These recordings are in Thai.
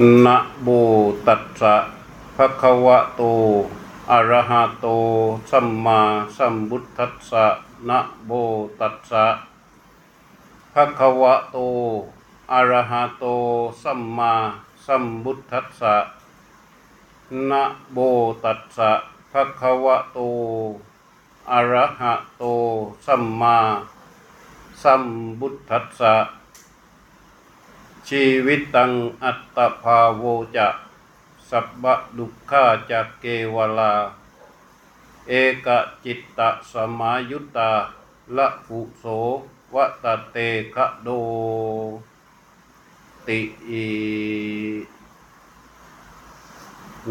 นะโมตัสสะภะคะวะโตอะระหะโตสัมมาสัมพุทธัสสะนะโมตัสสะภะคะวะโตอะระหะโตสัมมาสัมพุทธัสสะนะโมตัสสะภะคะวะโตอะระหะโตสัมมาสัมพุทธัสสะ ชีวิตตังอัตตภาโวจะสัพพะดุขาจะเกวลา เอกจิตตสมายุตตาละหุโสวะตะเตคะโด ติอี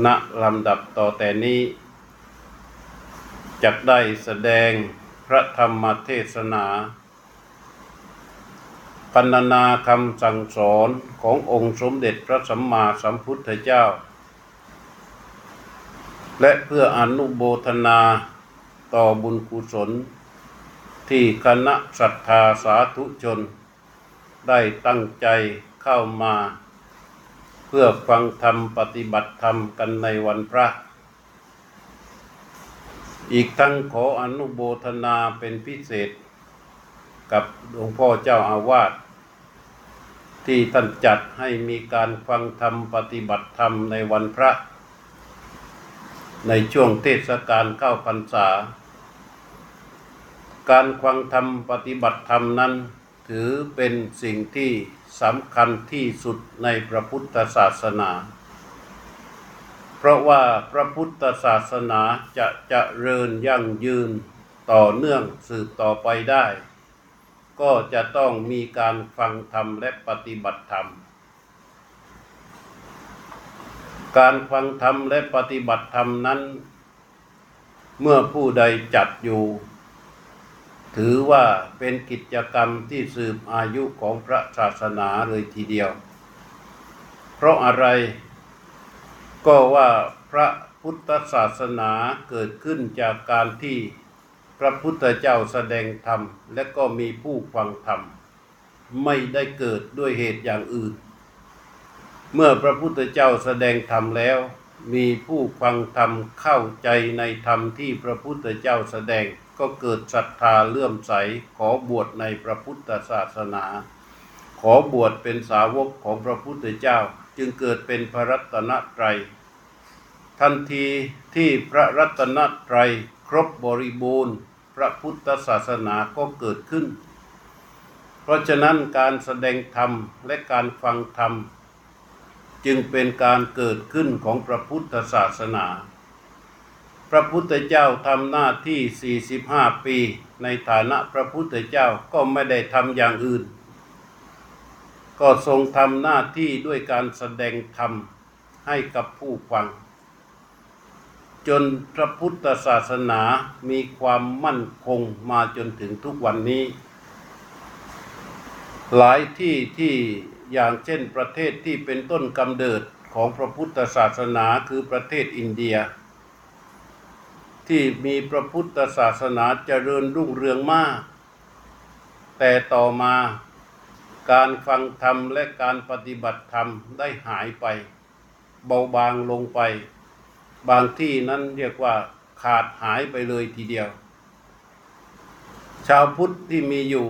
ณลำดับต่อแต่นี้จักได้แสดงพระธรรมเทศนา พันนาคำสั่งสอนขององค์สมเด็จพระสัมมาสัมพุทธเจ้า และเพื่ออนุโบทนาต่อบุญกุศล ที่คณะศรัทธาสาธุชน ได้ตั้งใจเข้ามา เพื่อฟังธรรมปฏิบัติธรรมกันในวันพระ อีกทั้งขออนุโบทนาเป็นพิเศษ กับหลวงพ่อเจ้าอาวาสที่ท่านจัดให้มีการฟังธรรมปฏิบัติธรรมในวันพระ ในช่วงเทศกาลเข้าพรรษา การฟังธรรมปฏิบัติธรรมนั้น ถือเป็นสิ่งที่สำคัญที่สุดในพระพุทธศาสนา เพราะว่าพระพุทธศาสนาจะจะเจริญยั่งยืนต่อเนื่องสืบต่อไปได้ ก็จะต้องมีการฟังธรรมและปฏิบัติธรรม การฟังธรรมและปฏิบัติธรรมนั้น เมื่อผู้ใดจัดอยู่ ถือว่าเป็นกิจกรรมที่สืบอายุของพระศาสนาเลยทีเดียว เพราะอะไรก็ว่าพระพุทธศาสนาเกิดขึ้นจากการที่ พระพุทธเจ้าแสดงธรรม และก็มีผู้ฟังธรรม ไม่ได้เกิดด้วยเหตุอย่างอื่น เมื่อพระพุทธเจ้าแสดงธรรมแล้ว มีผู้ฟังธรรมเข้าใจในธรรมที่พระพุทธเจ้าแสดงก็เกิดศรัทธาเลื่อมใสขอบวชในพระพุทธศาสนา ขอบวชเป็นสาวกของพระพุทธเจ้าจึงเกิดเป็นพระรัตนตรัยทันทีที่พระรัตนตรัยครบบริบูรณ์ พระพุทธศาสนาก็เกิดขึ้น เพราะฉะนั้นการแสดงธรรมและการฟังธรรม จึงเป็นการเกิดขึ้นของพระพุทธศาสนา พระพุทธเจ้าทำหน้าที่ 45 ปี ในฐานะพระพุทธเจ้าก็ไม่ได้ทำอย่างอื่น ก็ทรงทำหน้าที่ด้วยการแสดงธรรมให้กับผู้ฟัง จนพระพุทธศาสนามีความมั่นคงมาจนถึงทุกวันนี้ หลายที่ที่อย่างเช่นประเทศที่เป็นต้นกำเนิดของพระพุทธศาสนาคือประเทศอินเดีย ที่มีพระพุทธศาสนาเจริญรุ่งเรืองมาก แต่ต่อมาการฟังธรรมและการปฏิบัติธรรมได้หายไป เบาบางลงไป บางที่นั้นเรียกว่าขาดหายไปเลยทีเดียว ชาวพุทธที่มีอยู่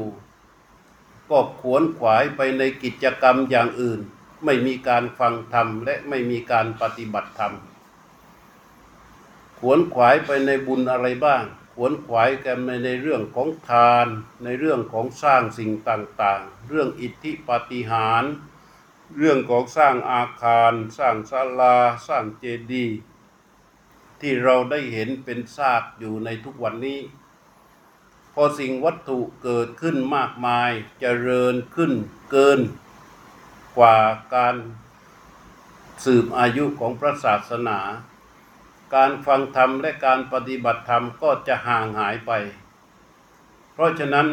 ก็ขวนขวายไปในกิจกรรมอย่างอื่น ไม่มีการฟังธรรมและไม่มีการปฏิบัติธรรม ขวนขวายไปในบุญอะไรบ้าง ขวนขวายกันไปในเรื่องของทาน ในเรื่องของสร้างสิ่งต่างๆ เรื่องอิทธิปาฏิหาริย์เรื่องของสร้างอาคาร สร้างศาลา สร้างเจดีย์ ที่เราได้เห็นเป็นซากอยู่ในทุกวันนี้ พอสิ่งวัตถุเกิดขึ้นมากมายจเจริญขึ้นเกินกว่าการสืบอายุของพระศาสนา การฟังธรรมและการปฏิบัติธรรมก็จะห่างหายไป เพราะฉะนั้น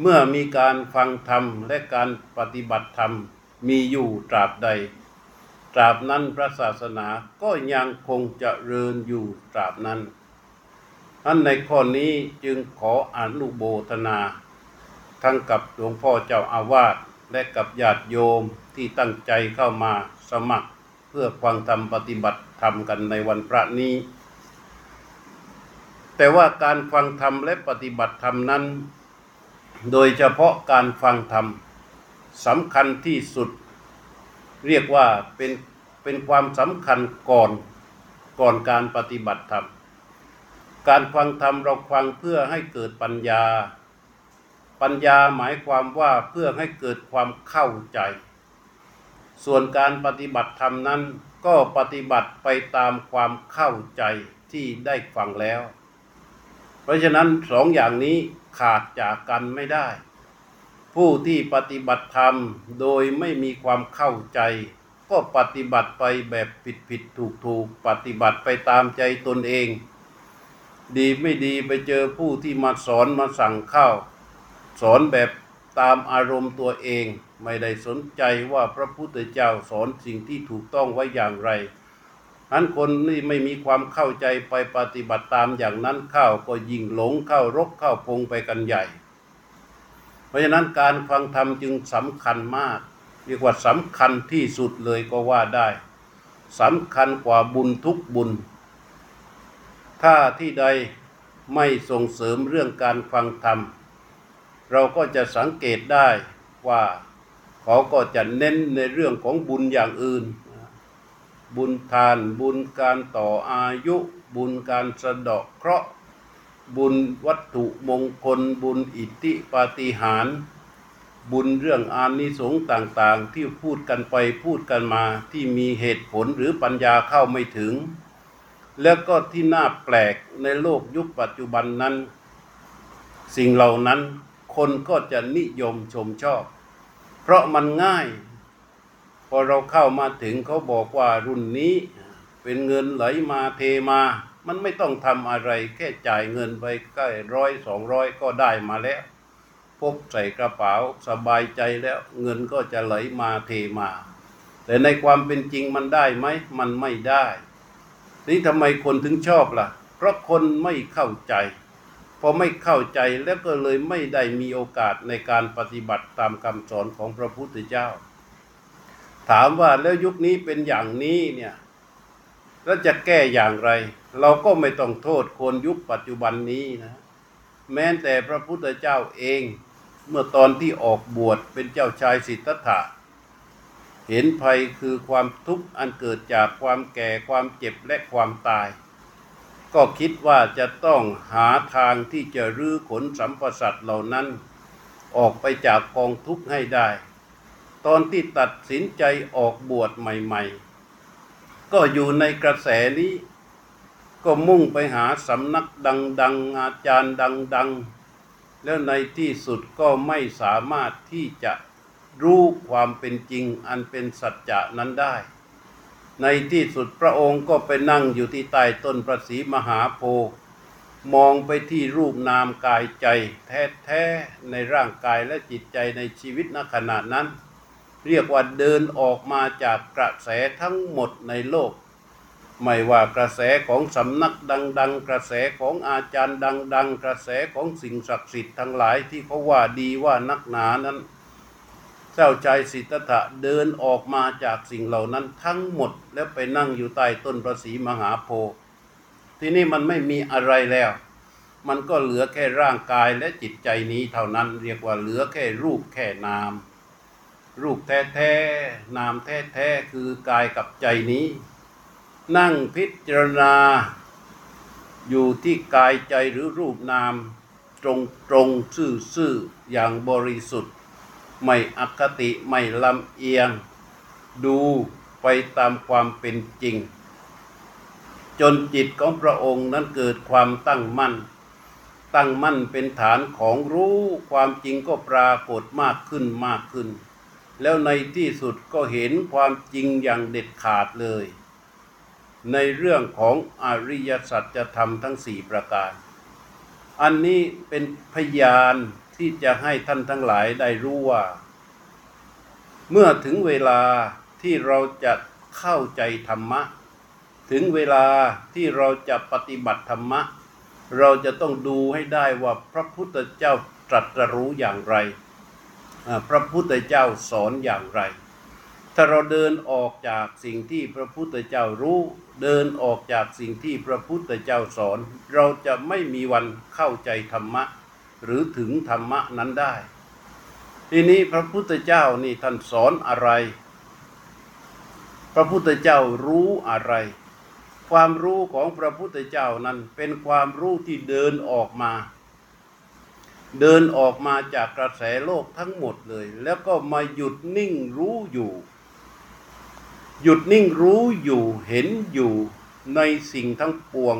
เมื่อมีการฟังธรรมและการปฏิบัติธรรมมีอยู่ตราบใด ตราบนั้นพระศาสนาก็ยังคงจะเริญอยู่ตราบนั้นท่านในข้อนี้จึงขออนุโบทนา ทั้งกับหลวงพ่อเจ้าอาวาสและกับญาติโยมที่ตั้งใจเข้ามาสมัคร เพื่อฟังธรรมปฏิบัติธรรมกันในวันพระนี้ แต่ว่าการฟังธรรมและปฏิบัติธรรมนั้น โดยเฉพาะการฟังธรรมสำคัญที่สุด เรียกว่าเป็นเป็นความสำคัญก่อนก่อนการปฏิบัติธรรม การฟังธรรมเราฟังเพื่อให้เกิดปัญญา ปัญญาหมายความว่าเพื่อให้เกิดความเข้าใจ ส่วนการปฏิบัติธรรมนั้นก็ปฏิบัติไปตามความเข้าใจที่ได้ฟังแล้ว เพราะฉะนั้นสองอย่างนี้ขาดจากกันไม่ได้ ผู้ที่ปฏิบัติธรรมโดยไม่มีความเข้าใจ ก็ปฏิบัติไปแบบผิดผิดถูกถูกปฏิบัติไปตามใจตนเอง ดีไม่ดีไปเจอผู้ที่มาสอนมาสั่งเข้า สอนแบบตามอารมณ์ตัวเอง ไม่ได้สนใจว่าพระพุทธเจ้าสอนสิ่งที่ถูกต้องไว้อย่างไรนั้นคนนี่ไม่มีความเข้าใจไปปฏิบัติตามอย่างนั้นเข้าก็ยิ่งหลงเข้ารกเข้าพงไปกันใหญ่ เพราะฉะนั้นการฟังธรรมจึงสำคัญมาก เรียกว่าสำคัญที่สุดเลยก็ว่าได้สำคัญกว่าบุญทุกบุญ ถ้าที่ใดไม่ส่งเสริมเรื่องการฟังธรรม เราก็จะสังเกตได้ว่าเขาก็จะเน้นในเรื่องของบุญอย่างอื่น บุญทานบุญการต่ออายุ บุญการสะเดาะเคราะห์ บุญวัตถุมงคล บุญอิทธิปาฏิหาริย์บุญเรื่องอานิสงส์ต่างๆ ที่พูดกันไปพูดกันมาที่มีเหตุผลหรือปัญญาเข้าไม่ถึง แล้วก็ที่น่าแปลกในโลกยุคปัจจุบันนั้น สิ่งเหล่านั้นคนก็จะนิยมชมชอบ เพราะมันง่าย พอเราเข้ามาถึงเขาบอกว่ารุ่นนี้เป็นเงินไหลมาเทมา มันไม่ต้องทำอะไรแค่จ่ายเงินไปใกล้ร้อยสองร้อยก็ได้มาแล้ว พกใส่กระเป๋าสบายใจแล้วเงินก็จะไหลมาเทมา แต่ในความเป็นจริงมันได้ไหมมันไม่ได้นี่ทำไมคนถึงชอบล่ะ เพราะคนไม่เข้าใจพอไม่เข้าใจแล้วก็เลยไม่ได้มีโอกาสในการปฏิบัติตามคำสอนของพระพุทธเจ้า ถามว่าแล้วยุคนี้เป็นอย่างนี้เนี่ย แล้วจะแก้อย่างไร เราก็ไม่ต้องโทษคนยุคปัจจุบันนี้นะ แม้แต่พระพุทธเจ้าเอง เมื่อตอนที่ออกบวชเป็นเจ้าชายสิทธัตถะ เห็นภัยคือความทุกข์อันเกิดจากความแก่ความเจ็บและความตาย ก็คิดว่าจะต้องหาทางที่จะรื้อขนสัมปสัตว์เหล่านั้น ออกไปจากกองทุกข์ให้ได้ ตอนที่ตัดสินใจออกบวชใหม่ ๆ ก็อยู่ในกระแสนี้ ก็มุ่งไปหาสำนักดัง ๆ อาจารย์ดัง ๆ แล้วในที่สุดก็ไม่สามารถที่จะรู้ความเป็นจริงอันเป็นสัจจะนั้นได้ ในที่สุดพระองค์ก็ไปนั่งอยู่ที่ใต้ต้นประสีมหาโพธิ์มองไปที่รูปนามกายใจ แท้ ๆ ในร่างกายและจิตใจในชีวิตณขณะนั้น เรียกว่าเดินออกมาจากกระแสทั้งหมดในโลก ไม่ว่ากระแสของสำนักดัง ๆ กระแสของอาจารย์ดัง ๆ กระแสของสิ่งศักดิ์สิทธิ์ทั้งหลายที่เขาว่าดีว่านักหนานั้น เจ้าชายสิทธัตถะเดินออกมาจากสิ่งเหล่านั้นทั้งหมดแล้วไปนั่งอยู่ใต้ต้นประสีมหาโพธิ์ที่นี่มันไม่มีอะไรแล้ว มันก็เหลือแค่ร่างกายและจิตใจนี้เท่านั้นเรียกว่าเหลือแค่รูปแค่นาม รูปแท้ๆนามแท้ๆคือกายกับใจนี้ นั่งพิจารณา อยู่ที่กายใจหรือรูปนาม ตรงตรงซื่อซื่อๆอย่างบริสุทธิ์ ไม่อคติไม่ลำเอียง ดูไปตามความเป็นจริง จนจิตของพระองค์นั้นเกิดความตั้งมั่น ตั้งมั่นเป็นฐานของรู้ความจริงก็ปรากฏมากขึ้นมากขึ้น แล้วในที่สุดก็เห็นความจริงอย่างเด็ดขาดเลย ในเรื่องของอริยสัจธรรมทั้งสี่ประการ อันนี้เป็นพยานที่จะให้ท่านทั้งหลายได้รู้ว่า เมื่อถึงเวลาที่เราจะเข้าใจธรรมะ ถึงเวลาที่เราจะปฏิบัติธรรมะ เราจะต้องดูให้ได้ว่าพระพุทธเจ้าตรัสรู้อย่างไร พระพุทธเจ้าสอนอย่างไร ถ้าเราเดินออกจากสิ่งที่พระพุทธเจ้ารู้ เดินออกจากสิ่งที่พระพุทธเจ้าสอน เราจะไม่มีวันเข้าใจธรรมะ หรือถึงธรรมะนั้นได้ ทีนี้พระพุทธเจ้านี่ท่านสอนอะไร พระพุทธเจ้ารู้อะไร ความรู้ของพระพุทธเจ้านั้นเป็นความรู้ที่เดินออกมา เดินออกมาจากกระแสโลกทั้งหมดเลย แล้วก็มาหยุดนิ่งรู้อยู่ หยุดนิ่งรู้อยู่เห็นอยู่ในสิ่งทั้งปวง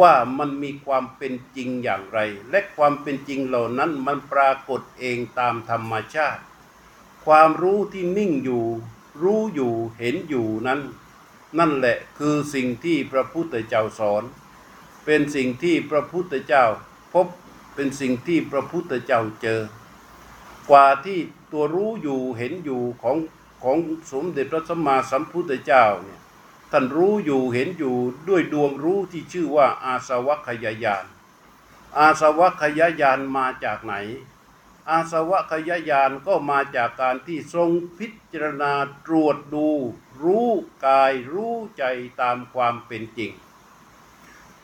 ว่ามันมีความเป็นจริงอย่างไร และความเป็นจริงเหล่านั้นมันปรากฏเองตามธรรมชาติ ความรู้ที่นิ่งอยู่ รู้อยู่เห็นอยู่นั้น นั่นแหละคือสิ่งที่พระพุทธเจ้าสอน เป็นสิ่งที่พระพุทธเจ้าพบ เป็นสิ่งที่พระพุทธเจ้าเจอ กว่าที่ตัวรู้อยู่เห็นอยู่ของของสมเด็จพระสัมมาสัมพุทธเจ้าเนี่ยท่านรู้อยู่เห็นอยู่ด้วยดวงรู้ที่ชื่อว่าอาสวัคยายาน อาสวัคยายานมาจากไหน อาสวะขยายานก็มาจากการที่ทรงพิจารณาตรวจดู รู้กายรู้ใจตามความเป็นจริง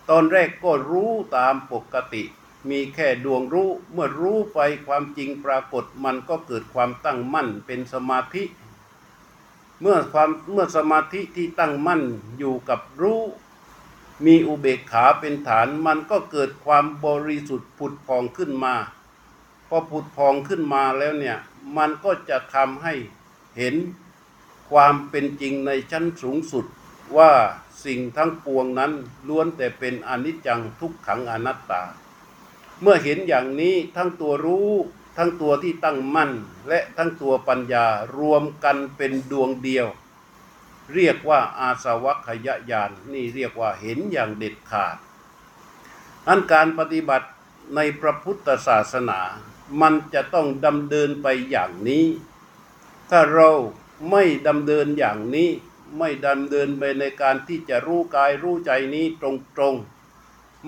ตอนแรกก็รู้ตามปกติ มีแค่ดวงรู้เมื่อรู้ไปความจริงปรากฏมันก็เกิดความตั้งมั่นเป็นสมาธิ เมื่อความเมื่อสมาธิที่ตั้งมั่นอยู่กับรู้ มีอุเบกขาเป็นฐานมันก็เกิดความบริสุทธิ์ผุดพองขึ้นมา พอผุดพองขึ้นมาแล้วเนี่ย มันก็จะทำให้เห็นความเป็นจริงในชั้นสูงสุดว่าสิ่งทั้งปวงนั้นล้วนแต่เป็นอนิจจังทุกขังอนัตตา เมื่อเห็นอย่างนี้ทั้งตัวรู้ ทั้งตัวที่ตั้งมั่น และทั้งตัวปัญญารวมกันเป็นดวงเดียว เรียกว่าอาสวัคยญาณนี่เรียกว่าเห็นอย่างเด็ดขาด อันการปฏิบัติในพระพุทธศาสนา มันจะต้องดำเดินไปอย่างนี้ ถ้าเราไม่ดำเดินอย่างนี้ ไม่ดำเดินไปในการที่จะรู้กายรู้ใจนี้ตรงๆ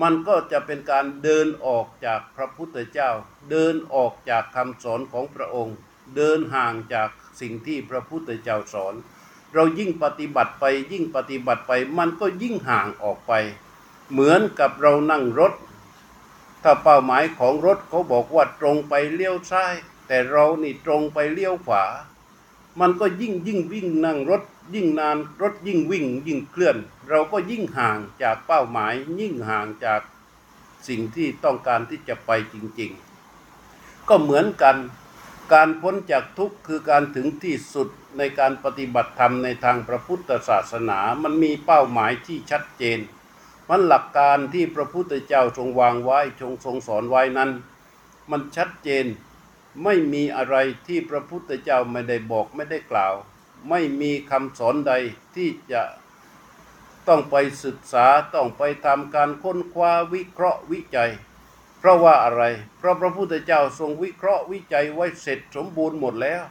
มันก็จะเป็นการเดินออกจากพระพุทธเจ้า เดินออกจากคำสอนของพระองค์ เดินห่างจากสิ่งที่พระพุทธเจ้าสอน เรายิ่งปฏิบัติไปยิ่งปฏิบัติไป มันก็ยิ่งห่างออกไป เหมือนกับเรานั่งรถ ถ้าเป้าหมายของรถเขาบอกว่าตรงไปเลี้ยวซ้าย แต่เรานี่ตรงไปเลี้ยวขวา มันก็ยิ่งยิ่งวิ่งนั่งรถ ยิ่งนานรถยิ่งวิ่งยิ่งเคลื่อน เราก็ยิ่งห่างจากเป้าหมาย ยิ่งห่างจากสิ่งที่ต้องการที่จะไปจริง ๆ ก็เหมือนกันการพ้นจากทุกข์คือการถึงที่สุดในการปฏิบัติธรรมในทางพระพุทธศาสนา มันมีเป้าหมายที่ชัดเจน มันหลักการที่พระพุทธเจ้าทรงวางไว้ทรงทรงสอนไว้นั้น มันชัดเจน ไม่มีอะไรที่พระพุทธเจ้าไม่ได้บอกไม่ได้กล่าว ไม่มีคำสอนใดที่จะต้องไปศึกษาต้องไปทำการค้นคว้าวิเคราะห์วิจัย เพราะว่าอะไร เพราะพระพุทธเจ้าทรงวิเคราะห์วิจัยไว้เสร็จสมบูรณ์หมดแล้ว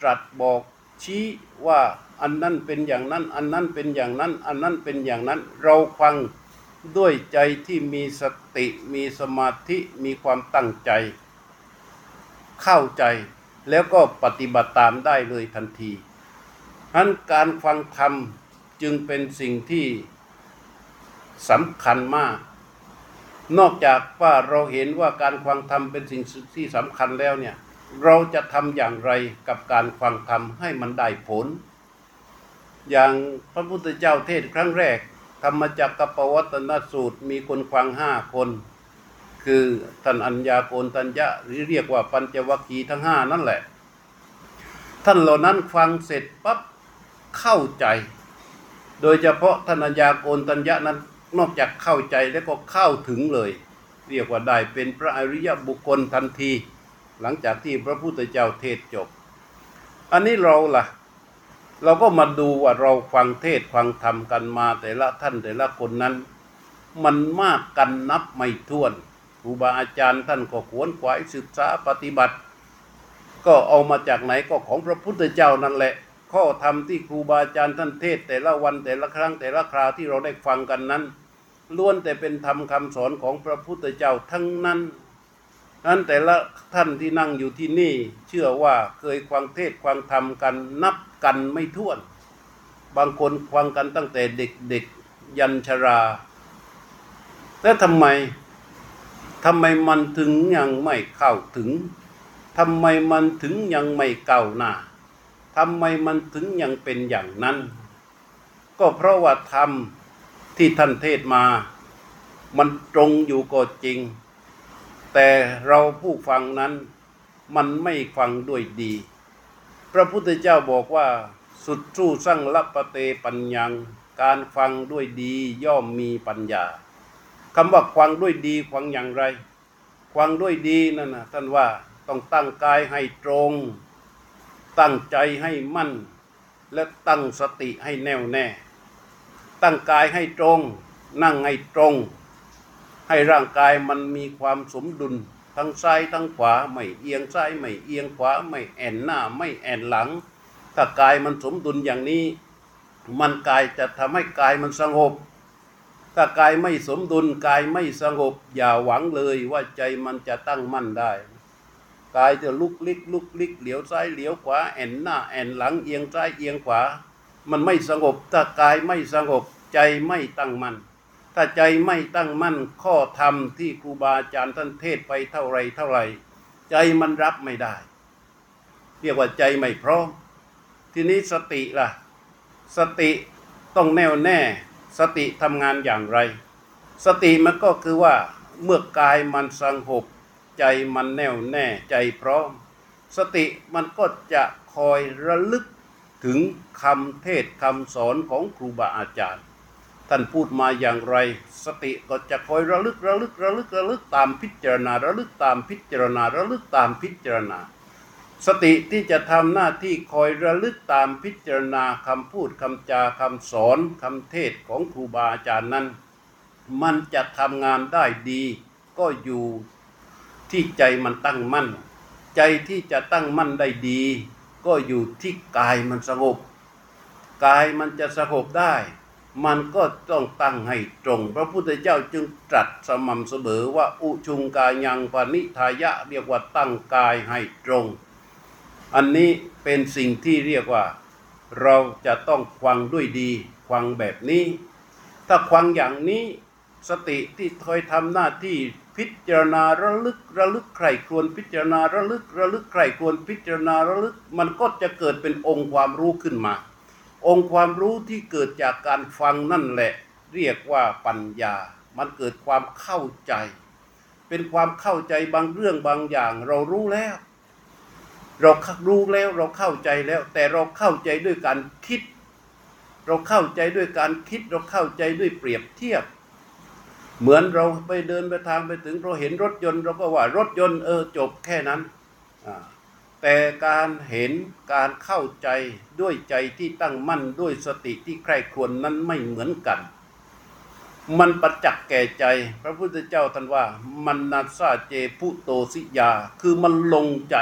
ตรัสบอกชี้ว่าอันนั้นเป็นอย่างนั้น อันนั้นเป็นอย่างนั้น อันนั้นเป็นอย่างนั้น เราฟังด้วยใจที่มีสติมีสมาธิมีความตั้งใจ เข้าใจแล้วก็ปฏิบัติตามได้เลยทันที นั้นการฟังธรรมจึงเป็นสิ่งที่สำคัญมาก นอกจากว่าเราเห็นว่าการฟังธรรมเป็นสิ่งที่สำคัญแล้วเนี่ย เราจะทำอย่างไรกับการฟังธรรมให้มันได้ผล อย่างพระพุทธเจ้าเทศครั้งแรก ธรรมจักรกับปวัตนสูตรมีคนฟังห้าคน คือท่านอัญญาโกณตัญญะหรือเรียกว่าปัญจวัคคีย์ทั้งห้านั่นแหละ ท่านเหล่านั้นฟังเสร็จปั๊บ เข้าใจ โดยเฉพาะท่านอัญญาโกณตัญญะนั้นนอกจากเข้าใจแล้วก็เข้าถึงเลย เรียกว่าได้เป็นพระอริยบุคคลทันที หลังจากที่พระพุทธเจ้าเทศจบ อันนี้เราล่ะ เราก็มาดูว่าเราฟังเทศฟังธรรมกันมาแต่ละท่านแต่ละคนนั้น มันมากกันนับไม่ถ้วนครูบาอาจารย์ท่านก็ขวนขวายศึกษาปฏิบัติ ก็เอามาจากไหนก็ของพระพุทธเจ้านั่นแหละ ข้อธรรมที่ครูบาอาจารย์ท่านเทศ แต่ละวันแต่ละครั้งแต่ละคราวที่เราได้ฟังกันนั้นล้วนแต่เป็นธรรมคำสอนของพระพุทธเจ้าทั้งนั้นนั้นแต่ละท่านที่นั่งอยู่ที่นี่ เชื่อว่าเคยฟังเทศน์ฟังธรรมกันนับกันไม่ถ้วน บางคนฟังกันตั้งแต่เด็กๆยันชรา แต่ทำไมทำไมมันถึงยังไม่เข้าถึงทำไมมันถึงยังไม่เก้าหน้า ทำไมมันถึงยังเป็นอย่างนั้น ก็เพราะว่าธรรมที่ท่านเทศมา มันตรงอยู่ก็จริง แต่เราผู้ฟังนั้นมันไม่ฟังด้วยดี พระพุทธเจ้าบอกว่า สุดสู้สั่งละปะเตปัญญัง การฟังด้วยดีย่อมมีปัญญาคำว่าฟังด้วยดีฟังอย่างไรฟังด้วยดีนั่นนะท่านว่าต้องตั้งกายให้ตรง ตั้งใจให้มั่น และตั้งสติให้แน่วแน่ ตั้งกายให้ตรง นั่งให้ตรง ให้ร่างกายมันมีความสมดุล ทั้งซ้ายทั้งขวาไม่เอียงซ้ายไม่เอียงขวาไม่แอนหน้าไม่แอนหลัง ถ้ากายมันสมดุลอย่างนี้ มันกายจะทำให้กายมันสงบถ้ากายไม่สมดุลกายไม่สงบ อย่าหวังเลยว่าใจมันจะตั้งมั่นได้ กายจะลุกลิกลุกลิกเหลียวซ้ายเหลียวขวาแอนหน้าแอนหลังเอียงซ้ายเอียงขวา มันไม่สงบถ้ากายไม่สงบใจไม่ตั้งมั่นถ้าใจไม่ตั้งมั่นข้อธรรมที่ครูบาอาจารย์ท่านเทศไปเท่าไรเท่าไรใจมันรับไม่ได้ เรียกว่าใจไม่พร้อมทีนี้สติล่ะ สติต้องแน่วแน่ สติทำงานอย่างไร สติมันก็คือว่าเมื่อกายมันสงบ ใจมันแน่วแน่ใจพร้อม สติมันก็จะคอยระลึกถึงคำเทศคำสอนของครูบาอาจารย์ ท่านพูดมาอย่างไร สติก็จะคอยระลึกระลึกระลึกระลึกตามพิจารณาระลึกตามพิจารณาระลึกตามพิจารณา สติที่จะทำหน้าที่คอยระลึกตามพิจารณาคำพูดคำจาคำสอนคำเทศของครูบาอาจารย์นั้น มันจะทำงานได้ดี ก็อยู่ ที่ใจมันตั้งมั่น ใจที่จะตั้งมั่นได้ดี ก็อยู่ที่กายมันสงบ กายมันจะสงบได้ มันก็ต้องตั้งให้ตรง พระพุทธเจ้าจึงตรัสสม่ำเสมอว่าอุชุงกายังปณิทายะเรียกว่าตั้งกายให้ตรง อันนี้เป็นสิ่งที่เรียกว่า เราจะต้องควังด้วยดีควังแบบนี้ ถ้าควังอย่างนี้สติที่คอยทำหน้าที่พิจารณาระลึกระลึกใครควรพิจารณาระลึกระลึกใครควรพิจารณาระลึก มันก็จะเกิดเป็นองค์ความรู้ขึ้นมา องค์ความรู้ที่เกิดจากการฟังนั่นแหละ เรียกว่าปัญญา มันเกิดความเข้าใจ เป็นความเข้าใจบางเรื่องบางอย่างเรารู้แล้ว เรารู้แล้วเราเข้าใจแล้ว แต่เราเข้าใจด้วยการคิด เราเข้าใจด้วยการคิด เราเข้าใจด้วยเปรียบเทียบ เหมือนเราไปเดินไปทางไปถึงเราเห็นรถยนต์เราก็ว่ารถยนต์เออจบแค่นั้นแต่การเห็นการเข้าใจด้วยใจที่ตั้งมั่นด้วยสติที่ใคร่ควญนั้นไม่เหมือนกัน มันประจักษ์แก่ใจ พระพุทธเจ้าท่านว่า มันนาซาเจพุโตสิยา คือมันลงใจ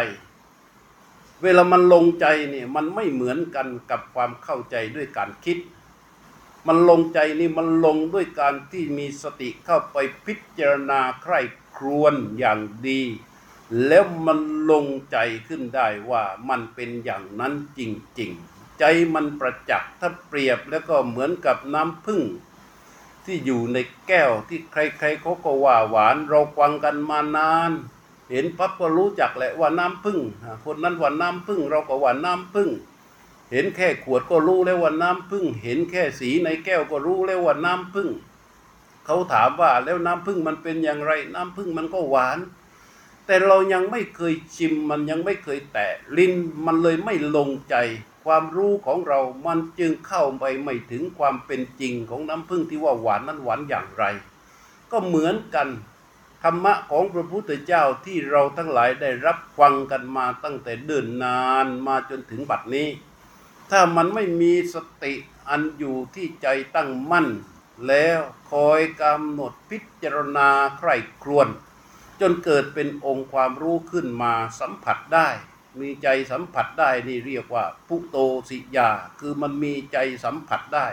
เวลามันลงใจเนี่ยมันไม่เหมือนกันกับความเข้าใจด้วยการคิด มันลงใจนี่มันลงด้วยการที่มีสติเข้าไปพิจารณาใคร่ครวญอย่างดี แล้วมันลงใจขึ้นได้ว่ามันเป็นอย่างนั้นจริงๆ ใจมันประจักษ์ถ้าเปรียบแล้วก็เหมือนกับน้ำผึ้งที่อยู่ในแก้วที่ใครๆเขาก็ว่าหวานเราฟังกันมานานเห็นปั๊บก็รู้จักแหละว่าน้ำผึ้งคนนั้นว่าน้ำผึ้งเราก็ว่าน้ำผึ้ง เห็นแค่ขวดก็รู้แล้วว่าน้ำผึ้งเห็นแค่สีในแก้วก็รู้แล้วว่าน้ำผึ้งเขาถามว่าแล้วน้ำผึ้งมันเป็นอย่างไร น้ำผึ้งมันก็หวาน แต่เรายังไม่เคยชิมมันยังไม่เคยแตะลิ้นมันเลยไม่ลงใจ ความรู้ของเรามันจึงเข้าไปไม่ถึงความเป็นจริงของน้ำผึ้งที่ว่าหวานนั้นหวานอย่างไร ก็เหมือนกันธรรมะของพระพุทธเจ้าที่เราทั้งหลายได้รับฟังกันมาตั้งแต่เดินนานมาจนถึงบัดนี้ ถ้ามันไม่มีสติอันอยู่ที่ใจตั้งมั่น แล้วคอยกำหนดพิจารณาใคร่ครวญจนเกิดเป็นองค์ความรู้ขึ้นมาสัมผัสได้ มีใจสัมผัสได้นี่เรียกว่าพุโตสิยา คือมันมีใจสัมผัสได้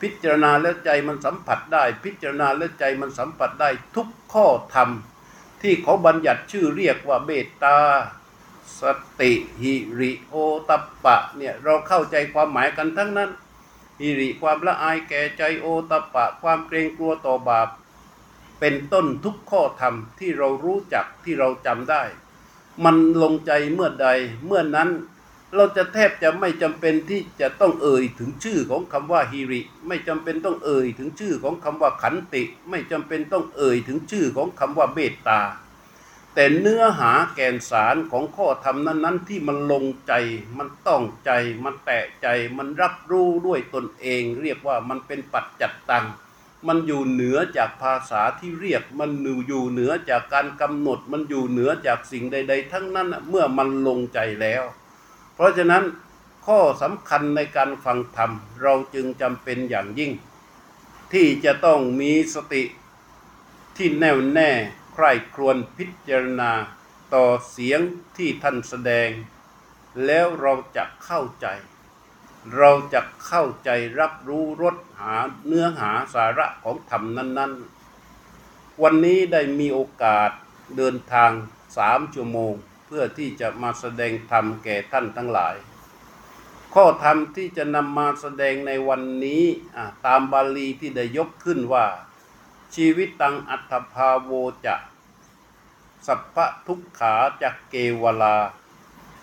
พิจารณาแล้วใจมันสัมผัสได้ พิจารณาแล้วใจมันสัมผัสได้ทุกข้อธรรม ที่เขาบัญญัติชื่อเรียกว่าเบตตา สติหิริโอตปปะเนี่ยเราเข้าใจความหมายกันทั้งนั้นหิริความละอายแก่ใจโอตปปะ ความเกรงกลัวต่อบาป เป็นต้นทุกข้อธรรมที่เรารู้จักที่เราจำได้ มันลงใจเมื่อใดเมื่อนั้นเราจะแทบจะไม่จำเป็นที่จะต้องเอ่ยถึงชื่อของคำว่าฮิริ ไม่จำเป็นต้องเอ่ยถึงชื่อของคำว่าขันติ ไม่จำเป็นต้องเอ่ยถึงชื่อของคำว่าเมตตา แต่เนื้อหาแก่นสารของข้อธรรมนั้น ๆ ที่มันลงใจ มันต้องใจ มันแตะใจ มันรับรู้ด้วยตนเอง เรียกว่ามันเป็นปัจจัตตัง มันอยู่เหนือจากภาษาที่เรียก มันอยู่เหนือจากการกำหนด มันอยู่เหนือจากสิ่งใด ๆ ทั้งนั้นเมื่อมันลงใจแล้ว เพราะฉะนั้นข้อสำคัญในการฟังธรรม เราจึงจำเป็นอย่างยิ่ง ที่จะต้องมีสติที่แน่วแน่ คร่ครวญพิจารณาต่อเสียงที่ท่านแสดง แล้วเราจะเข้าใจ เราจะเข้าใจรับรู้รสหาเนื้อหาสาระของธรรมนั้น ๆ วันนี้ได้มีโอกาสเดินทางสามชั่วโมง เพื่อที่จะมาแสดงธรรมแก่ท่านทั้งหลาย ข้อธรรมที่จะนำมาแสดงในวันนี้ตามบาลีที่ได้ยกขึ้นว่าชีวิตตังอัตภาโวจะ สัพพะทุกขาจักเกวลา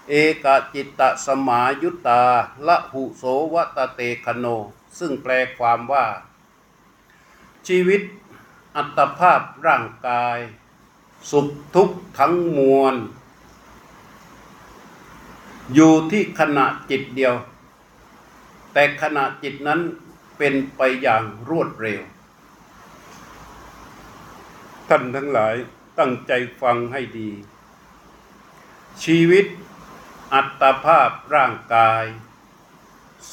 เอกจิตตสมายุตตาละหุโสวตเตคโน ซึ่งแปลความว่า ชีวิตอัตภาพร่างกาย สุขทุกข์ทั้งมวล อยู่ที่ขณะจิตเดียว แต่ขณะจิตนั้นเป็นไปอย่างรวดเร็ว ท่านทั้งหลาย ตั้งใจฟังให้ดี ชีวิตอัตภาพร่างกาย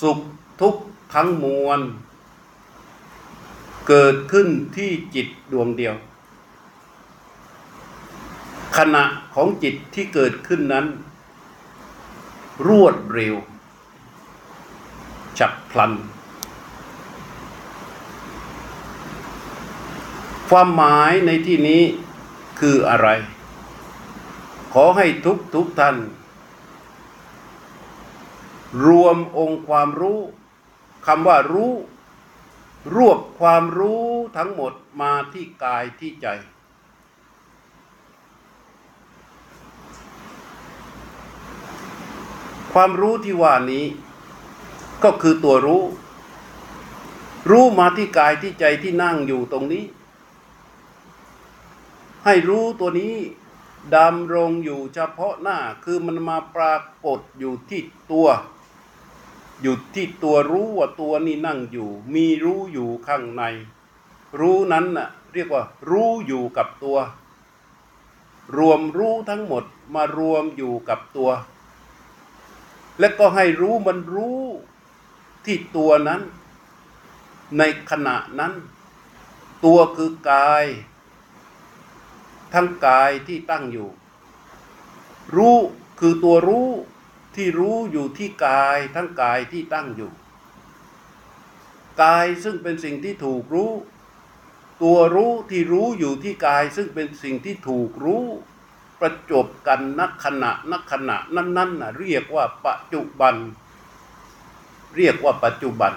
สุขทุกข์ทั้งมวล เกิดขึ้นที่จิตดวงเดียว ขณะของจิตที่เกิดขึ้นนั้น รวดเร็ว ฉับพลัน ความหมายในที่นี้ คืออะไร ขอให้ทุกทุกท่าน รวมองค์ความรู้คำว่ารู้ รวบความรู้ทั้งหมดมาที่กายที่ใจ ความรู้ที่ว่านี้ ก็คือตัวรู้ รู้มาที่กายที่ใจที่นั่งอยู่ตรงนี้ ให้รู้ตัวนี้ดำรงอยู่เฉพาะหน้าคือมันมาปรากฏอยู่ที่ตัว อยู่ที่ตัวรู้ว่าตัวนี้นั่งอยู่ มีรู้อยู่ข้างใน รู้นั้นน่ะเรียกว่ารู้อยู่กับตัว รวมรู้ทั้งหมดมารวมอยู่กับตัว และก็ให้รู้มันรู้ที่ตัวนั้น ในขณะนั้น ตัวคือกาย ทั้งกายที่ตั้งอยู่ รู้คือตัวรู้ที่รู้อยู่ที่กายทั้งกายที่ตั้งอยู่ กายซึ่งเป็นสิ่งที่ถูกรู้ ตัวรู้ที่รู้อยู่ที่กายซึ่งเป็นสิ่งที่ถูกรู้ประจบกันนักขณะนักขณะนั้นๆน่ะเรียกว่าปัจจุบัน เรียกว่าปัจจุบัน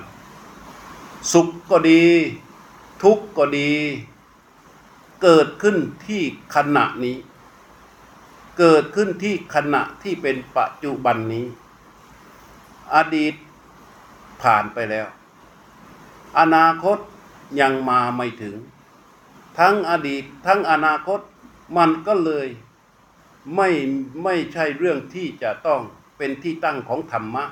สุขก็ดี ทุกข์ก็ดี เกิดขึ้นที่ขณะนี้ เกิดขึ้นที่ขณะที่เป็นปัจจุบันนี้ อดีตผ่านไปแล้ว อนาคตยังมาไม่ถึง ทั้งอดีตทั้งอนาคตมันก็เลยไม่ไม่ใช่เรื่องที่จะต้องเป็นที่ตั้งของธรรมะ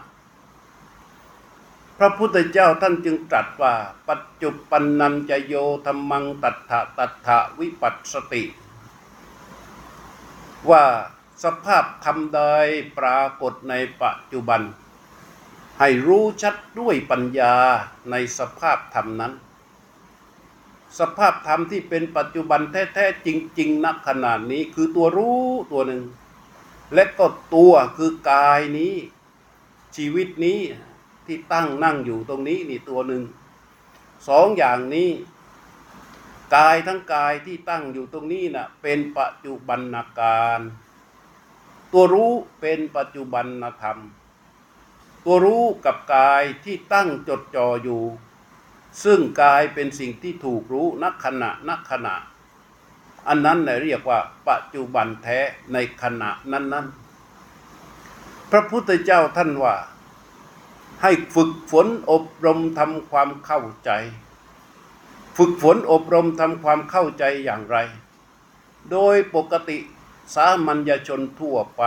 พระพุทธเจ้าท่านจึงตรัสว่า ปัจจุปันนันจะโยธรรมังตัทธะตัทธะวิปัสสติ ว่าสภาพธรรมใดปรากฏในปัจจุบัน ให้รู้ชัดด้วยปัญญาในสภาพธรรมนั้น สภาพธรรมที่เป็นปัจจุบันแท้ๆจริงๆณขนาดนี้คือตัวรู้ตัวหนึ่ง และก็ตัวคือกายนี้ ชีวิตนี้ ที่ตั้งนั่งอยู่ตรงนี้นี่ตัวหนึ่งสองอย่างนี้ กายทั้งกายที่ตั้งอยู่ตรงนี้นะ่ะเป็นปัจจุบันนาการ ตัวรู้เป็นปัจจุบันธรรม ตัวรู้กับกายที่ตั้งจดจ่ออยู่ ซึ่งกายเป็นสิ่งที่ถูกรู้นักขณะนักขณะ อันนั้นเรียกว่า ปัจจุบันแท้ในขณะนั้นๆพระพุทธเจ้าท่านว่า ให้ฝึกฝนอบรมทำความเข้าใจ ฝึกฝนอบรมทำความเข้าใจอย่างไร โดยปกติสามัญชนทั่วไป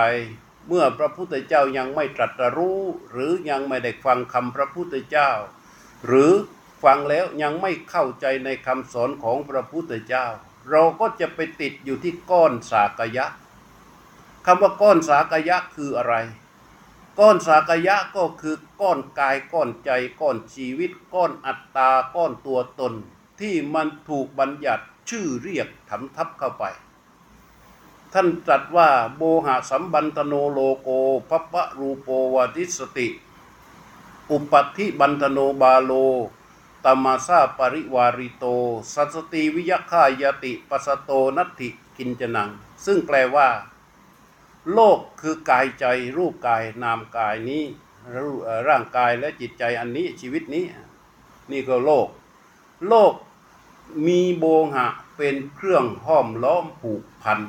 เมื่อพระพุทธเจ้ายังไม่ตรัสรู้ หรือยังไม่ได้ฟังคำพระพุทธเจ้า หรือฟังแล้วยังไม่เข้าใจในคำสอนของพระพุทธเจ้า เราก็จะไปติดอยู่ที่ก้อนสากยะคำว่าก้อนสากยะคืออะไร ก้อนสากยะก็คือก้อนกายก้อนใจก้อนชีวิต ก้อนอัตตาก้อนตัวตน ที่มันถูกบัญญัติชื่อเรียกถำทับเข้าไป ท่านตรัสว่าโบหะสัมบันตโนโลโกพัพะรูโปวาทิสติ อุปัติบันตโนบาโลตมาซาปริวาริโต สัสติวิยคายติปัสโตนัตถิกินจนัง ซึ่งแปลว่า โลกคือกายใจรูปกายนามกายนี้ร่างกายและจิตใจอันนี้ชีวิตนี้ นี่ก็โลก โลกมีโบหะเป็นเครื่องห้อมล้อมผูกพัน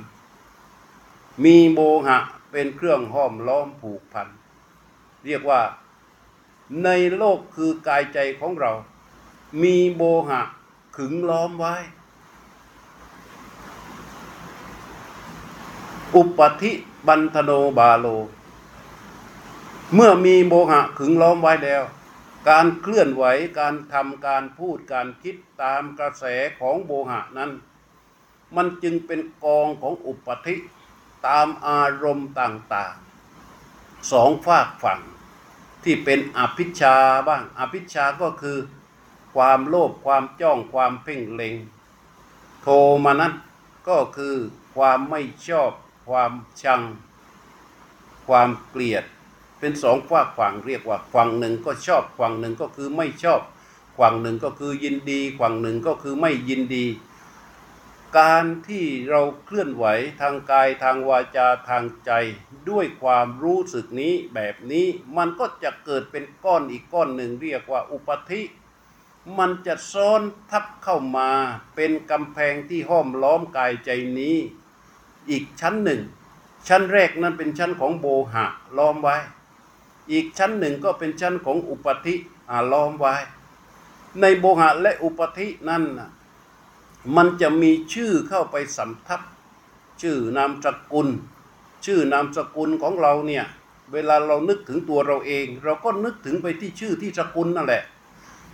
มีโบหะเป็นเครื่องห้อมล้อมผูกพัน เรียกว่าในโลกคือกายใจของเรา มีโบหะขึงล้อมไว้ อุปธิ บันธโนบาโล เมื่อมีโมหะขึงล้อมไว้แล้ว การเคลื่อนไหวการทำการพูดการคิดตามกระแสของโมหะนั้น มันจึงเป็นกองของอุปธิตามอารมณ์ต่างๆสองฝากฝั่งที่เป็นอภิชาบ้าง อภิชาก็คือ ความโลภความจ้องความเพ่งเล็ง โทมานัสก็คือความไม่ชอบ ความชัง ความเกลียด เป็นสองฝากฝั่งเรียกว่าฝั่งหนึ่งก็ชอบฝั่งหนึ่งก็คือไม่ชอบฝั่งหนึ่งก็คือยินดีฝั่งหนึ่งก็คือไม่ยินดี การที่เราเคลื่อนไหวทางกายทางวาจาทางใจ ด้วยความรู้สึกนี้แบบนี้มันก็จะเกิดเป็นก้อนอีกก้อนหนึ่งเรียกว่าอุปธิมันจะซ้อนทับเข้ามาเป็นกำแพงที่ห้อมล้อมกายใจนี้ อีกชั้นหนึ่ง ชั้นแรกนั้นเป็นชั้นของโบหะล้อมไว้ อีกชั้นหนึ่งก็เป็นชั้นของอุปธิล้อมไว้ ในโบหะและอุปธินั้นนะมันจะมีชื่อเข้าไปสำทับ ชื่อนามสกุล ชื่อนามสกุลของเราเนี่ยเวลาเรานึกถึงตัวเราเอง เราก็นึกถึงไปที่ชื่อที่สกุลนั่นแหละ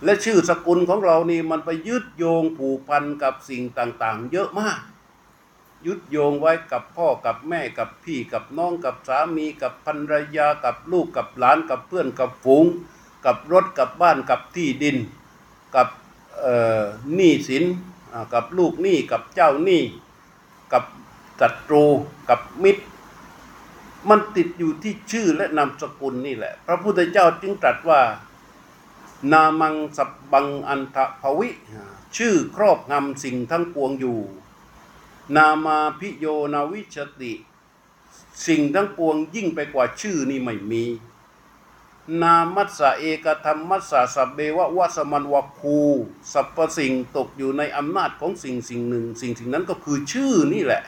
และชื่อสกุลของเรานี่มันไปยึดโยงผูกพันกับสิ่งต่างๆ เยอะมาก ยึดโยงไว้กับพ่อกับแม่กับพี่กับน้องกับสามีกับภรรยากับลูกกับหลานกับเพื่อนกับฝูง กับรถกับบ้านกับที่ดิน กับหนี้สินกับลูกหนี้กับเจ้าหนี้กับศัตรูกับมิตร มันติดอยู่ที่ชื่อและนามสกุลนี่แหละ พระพุทธเจ้าจึงตรัสว่า นามังสับบังอันทภวิ ชื่อครอบงำสิ่งทั้งปวงอยู่ นามาพิโยนาวิชติ สิ่งทั้งปวงยิ่งไปกว่าชื่อนี่ไม่มี นามัสสะเอกธรรมมัสสะสัพเบวะวะสมันวะคูสรรพสิ่งตกอยู่ในอำนาจของสิ่งสิ่งหนึ่ง สิ่งสิ่งนั้นก็คือชื่อนี่แหละ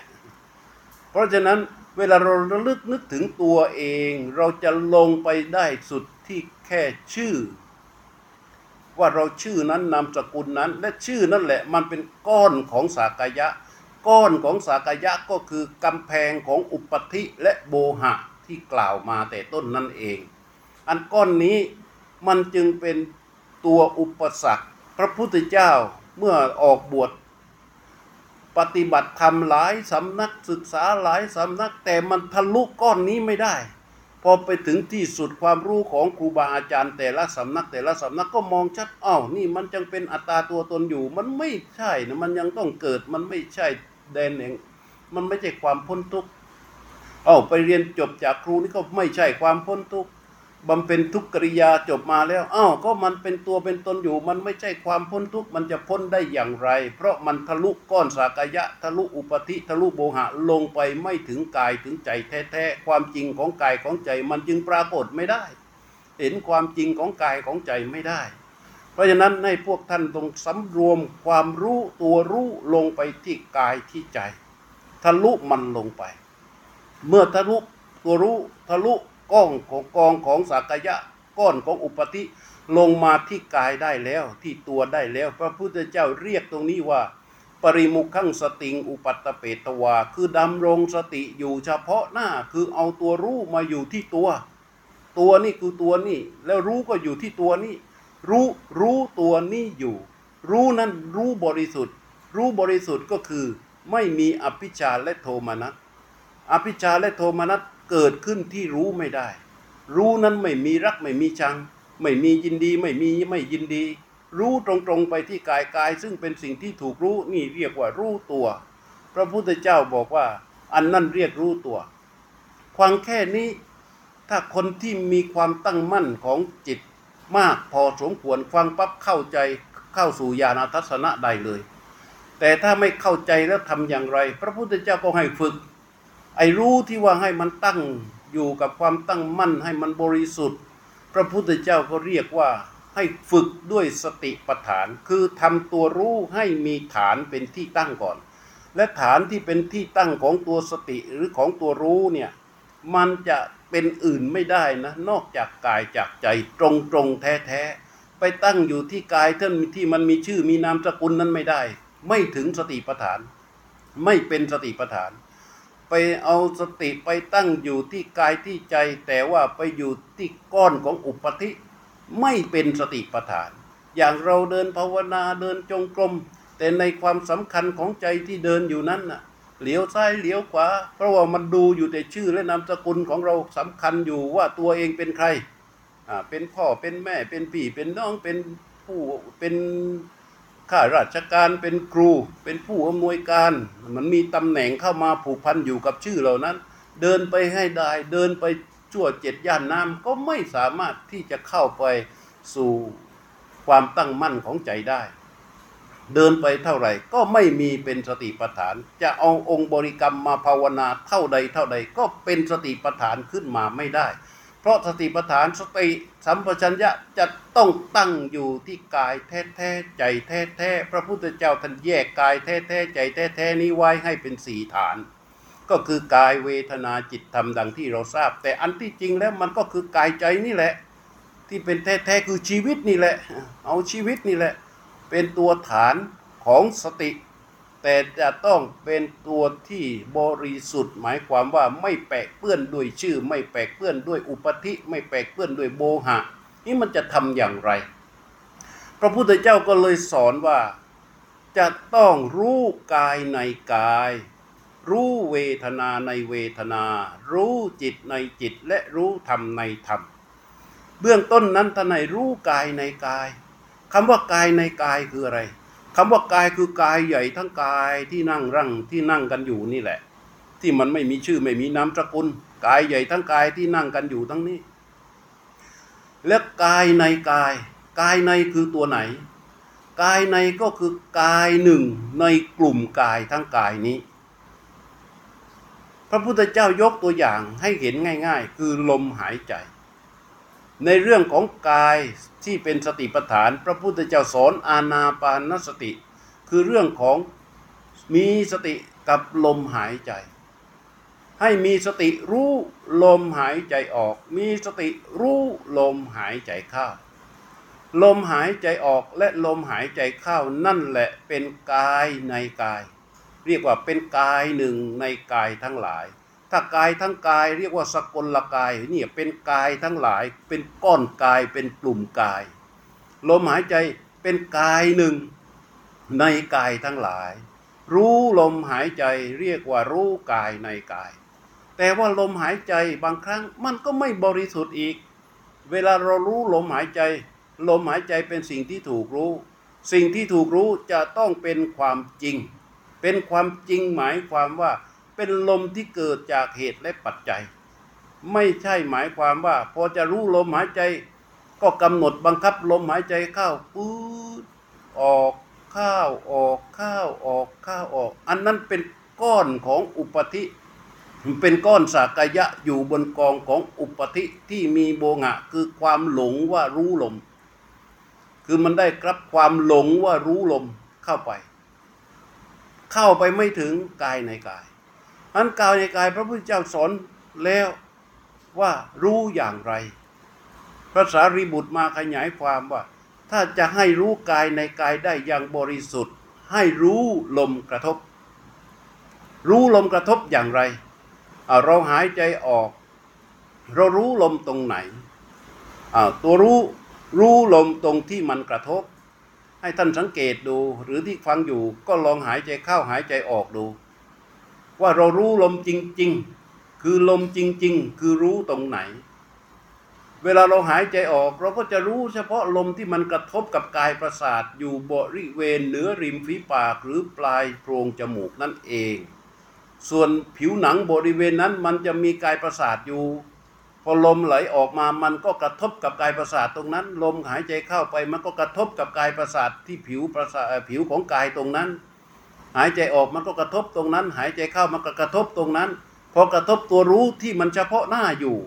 เพราะฉะนั้นเวลาเราระลึกนึกถึงตัวเอง เราจะลงไปได้สุดที่แค่ชื่อ ว่าเราชื่อนั้นนามสกุลนั้น และชื่อนั่นแหละมันเป็นก้อนของสากยะ ก้อนของสากยะก็คือกำแพงของอุปธิและโบหะที่กล่าวมาแต่ต้นนั่นเอง อันก้อนนี้มันจึงเป็นตัวอุปสรรค พระพุทธเจ้าเมื่อออกบวชปฏิบัติธรรมหลายสำนักศึกษาหลายสำนักแต่มันทะลุก้อนนี้ไม่ได้ พอไปถึงที่สุดความรู้ของครูบาอาจารย์ แต่ละสำนัก แต่ละสำนักก็มองชัดอ้าวนี่มันจังเป็นอัตตาตัวตนอยู่ มันไม่ใช่นะมันยังต้องเกิดมันไม่ใช่แดนแห่งมันไม่ใช่ความพ้นทุกข์อ้าวไปเรียนจบจากครูนี่ก็ไม่ใช่ความพ้นทุกข์ บำเพ็ญทุกขกริยาจบมาแล้วอ้าวก็มันเป็นตัวเป็นตนอยู่ มันไม่ใช่ความพ้นทุกข์มันจะพ้นได้อย่างไร เพราะมันทะลุก้อนสากยะ ทะลุอุปธิทะลุโบหะลงไปไม่ถึงกายถึงใจแท้ๆความจริงของกายของใจมันจึงปรากฏไม่ได้ เห็นความจริงของกายของใจไม่ได้ เพราะฉะนั้นให้พวกท่านต้องสำรวมความรู้ตัวรู้ลงไปที่กายที่ใจ ทะลุมันลงไป เมื่อทะลุตัวรู้ทะลุ ก้องของกองของสากยะก้อนของอุปธิลงมาที่กายได้แล้วที่ตัวได้แล้ว พระพุทธเจ้าเรียกตรงนี้ว่า ปริมุขังสติงอุปัตตเปตวา คือดำรงสติอยู่เฉพาะหน้าคือเอาตัวรู้มาอยู่ที่ตัว ตัวนี่คือตัวนี่แล้วรู้ก็อยู่ที่ตัวนี่รู้รู้ตัวนี่อยู่ รู้นั้นรู้บริสุทธิ์ รู้บริสุทธิ์ก็คือ ไม่มีอภิชาและโทมนัสอภิชาและโทมนัส เกิดขึ้นที่รู้ไม่ได้ รู้นั้นไม่มีรักไม่มีชัง ไม่มียินดีไม่มีไม่ยินดี รู้ตรงๆไปที่กายกาย ซึ่งเป็นสิ่งที่ถูกรู้นี่เรียกว่ารู้ตัว พระพุทธเจ้าบอกว่า อันนั่นเรียกรู้ตัว ความแค่นี้ถ้าคนที่มีความตั้งมั่นของจิตมากพอสมควรฟังปั๊บเข้าใจเข้าสู่ญาณทัศนะได้เลย แต่ถ้าไม่เข้าใจแล้วทำอย่างไร พระพุทธเจ้าก็ให้ฝึก ไอ้รู้ที่ว่าให้มันตั้งอยู่กับความตั้งมั่นให้มันบริสุทธิ์ พระพุทธเจ้าก็เรียกว่าให้ฝึกด้วยสติปัฏฐาน คือทำตัวรู้ให้มีฐานเป็นที่ตั้งก่อน และฐานที่เป็นที่ตั้งของตัวสติหรือของตัวรู้เนี่ยมันจะเป็นอื่นไม่ได้นะนอกจากกายจากใจตรงตรงๆแท้แท้ๆไปตั้งอยู่ที่กายท่านที่มันมีชื่อมีนามสกุลนั้นไม่ได้ ไม่ถึงสติปัฏฐาน ไม่เป็นสติปัฏฐาน ไปเอาสติไปตั้งอยู่ที่กายที่ใจ แต่ว่าไปอยู่ที่ก้อนของอุปธิไม่เป็นสติปัฏฐาน อย่างเราเดินภาวนาเดินจงกรม แต่ในความสำคัญของใจที่เดินอยู่นั้นน่ะเหลียวซ้ายเหลียวขวา เพราะว่ามันดูอยู่แต่ชื่อและนามสกุลของเราสำคัญอยู่ว่าตัวเองเป็นใครอ่าเป็นพ่อเป็นแม่เป็นพี่เป็นน้องเป็นผู้เป็น ข้าราชการเป็นครูเป็นผู้อำนวยการ มันมีตำแหน่งเข้ามาผูกพันอยู่กับชื่อเหล่านั้น เดินไปให้ได้ เดินไปชั่วเจ็ดย่านน้ำก็ไม่สามารถที่จะเข้าไปสู่ความตั้งมั่นของใจได้ เดินไปเท่าไหร่ก็ไม่มีเป็นสติปัฏฐาน จะเอาองค์บริกรรมมาภาวนาเท่าใดเท่าใดก็เป็นสติปัฏฐานขึ้นมาไม่ได้ เพราะสติปัฏฐานสติ สัมปชัญญะจะต้องตั้งอยู่ที่กายแท้ๆใจแท้ๆพระพุทธเจ้าท่านแยกกายแท้ๆใจแท้ๆนี้ไว้ให้เป็นสี่ฐาน ก็คือกายเวทนาจิตธรรมดังที่เราทราบ แต่อันที่จริงแล้วมันก็คือกายใจนี่แหละ ที่เป็นแท้ๆคือชีวิตนี่แหละ เอาชีวิตนี่แหละ เป็นตัวฐานของสติ แต่จะต้องเป็นตัวที่บริสุทธิ์ หมายความว่าไม่แปะเปื้อนด้วยชื่อ ไม่แปะเปื้อนด้วยอุปธิไม่แปะเปื้อนด้วยโบหะ นี่มันจะทำอย่างไร พระพุทธเจ้าก็เลยสอนว่าจะต้องรู้กายในกาย รู้เวทนาในเวทนา รู้จิตในจิตและรู้ธรรมในธรรม เบื้องต้นนั้นท่านให้รู้กายในกายคำว่ากายในกายคืออะไร คำว่ากายคือกายใหญ่ทั้งกายที่นั่งรั่งที่นั่งกันอยู่นี่แหละ ที่มันไม่มีชื่อไม่มีนามสกุล กายใหญ่ทั้งกายที่นั่งกันอยู่ทั้งนี้ และกายในกาย กายในคือตัวไหน กายในก็คือกายหนึ่งในกลุ่มกายทั้งกายนี้ พระพุทธเจ้ายกตัวอย่างให้เห็นง่าย ๆ คือลมหายใจ ในเรื่องของกายที่เป็นสติปัฏฐาน พระพุทธเจ้าสอนอานาปานสติ คือเรื่องของมีสติกับลมหายใจ ให้มีสติรู้ลมหายใจออก มีสติรู้ลมหายใจเข้าลมหายใจออกและลมหายใจเข้านั่นแหละเป็นกายในกาย เรียกว่าเป็นกายหนึ่งในกายทั้งหลาย ถ้ากายทั้งกายเรียกว่าสกลกายเนี่ยเป็นกายทั้งหลายเป็นก้อนกายเป็นกลุ่มกาย ลมหายใจเป็นกายหนึ่งในกายทั้งหลาย รู้ลมหายใจเรียกว่ารู้กายในกาย แต่ว่าลมหายใจบางครั้งมันก็ไม่บริสุทธิ์อีก เวลาเรารู้ลมหายใจ ลมหายใจเป็นสิ่งที่ถูกรู้ สิ่งที่ถูกรู้จะต้องเป็นความจริง เป็นความจริงหมายความว่า เป็นลมที่เกิดจากเหตุและปัจจัย ไม่ใช่หมายความว่า พอจะรู้ลมหายใจ ก็กำหนดบังคับลมหายใจเข้าปื๊ดออกข้าวออกข้าวออกข้าวออก อันนั้นเป็นก้อนของอุปธิเป็นก้อนสากยะอยู่บนกองของอุปธิที่มีโบงะ คือความหลงว่ารู้ลม คือมันได้ครับความหลงว่ารู้ลมเข้าไป เข้าไปไม่ถึงกายในกาย อันกายในกายพระพุทธเจ้าสอนแล้วว่ารู้อย่างไร พระสารีบุตรมาขยายความว่า ถ้าจะให้รู้กายในกายได้อย่างบริสุทธิ์ ให้รู้ลมกระทบ รู้ลมกระทบอย่างไร เราหายใจออก เรารู้ลมตรงไหน ตัวรู้รู้ลมตรงที่มันกระทบ ให้ท่านสังเกตดูหรือที่ฟังอยู่ก็ลองหายใจเข้าหายใจออกดู ว่าเรารู้ลมจริง ๆ คือลมจริง ๆ คือรู้ตรงไหน เวลาเราหายใจออก เราก็จะรู้เฉพาะลมที่มันกระทบกับกายประสาทอยู่บริเวณเหนือริมฝีปากหรือปลายโพรงจมูกนั่นเอง ส่วนผิวหนังบริเวณนั้นมันจะมีกายประสาทอยู่พอลมไหลออกมามันก็กระทบกับกายประสาทตรงนั้น ลมหายใจเข้าไปมันก็กระทบกับกายประสาทที่ผิวประสาทผิวของกายตรงนั้น หายใจออกมันก็กระทบตรงนั้น หายใจเข้ามันก็กระทบตรงนั้น พอกระทบตัวรู้ที่มันเฉพาะหน้าอยู่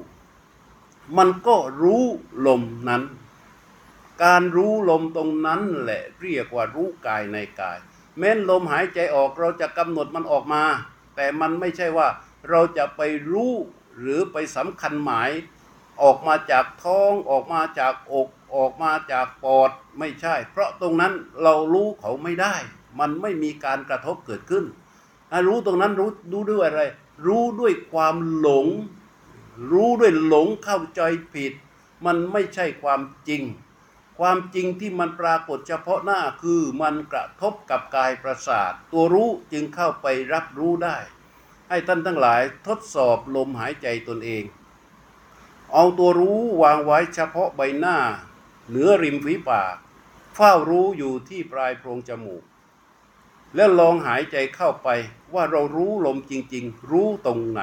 มันก็รู้ลมนั้น การรู้ลมตรงนั้นแหละเรียกว่ารู้กายในกาย แม้นลมหายใจออกเราจะกำหนดมันออกมา แต่มันไม่ใช่ว่าเราจะไปรู้หรือไปสำคัญหมายออกมาจากท้องออกมาจากอก ออกมาจากปอดไม่ใช่ เพราะตรงนั้นเรารู้เขาไม่ได้ มันไม่มีการกระทบเกิดขึ้น รู้ตรงนั้นรู้รู้ด้วยอะไร รู้ด้วยความหลง รู้ด้วยหลงเข้าใจผิด มันไม่ใช่ความจริง ความจริงที่มันปรากฏเฉพาะหน้าคือมันกระทบกับกายประสาท ตัวรู้จึงเข้าไปรับรู้ได้ ให้ท่านทั้งหลายทดสอบลมหายใจตนเอง เอาตัวรู้วางไว้เฉพาะใบหน้า เหนือริมฝีปากเฝ้ารู้อยู่ที่ปลายโพรงจมูก แล้วลองหายใจเข้าไปว่าเรารู้ลมจริง ๆ รู้ตรงไหน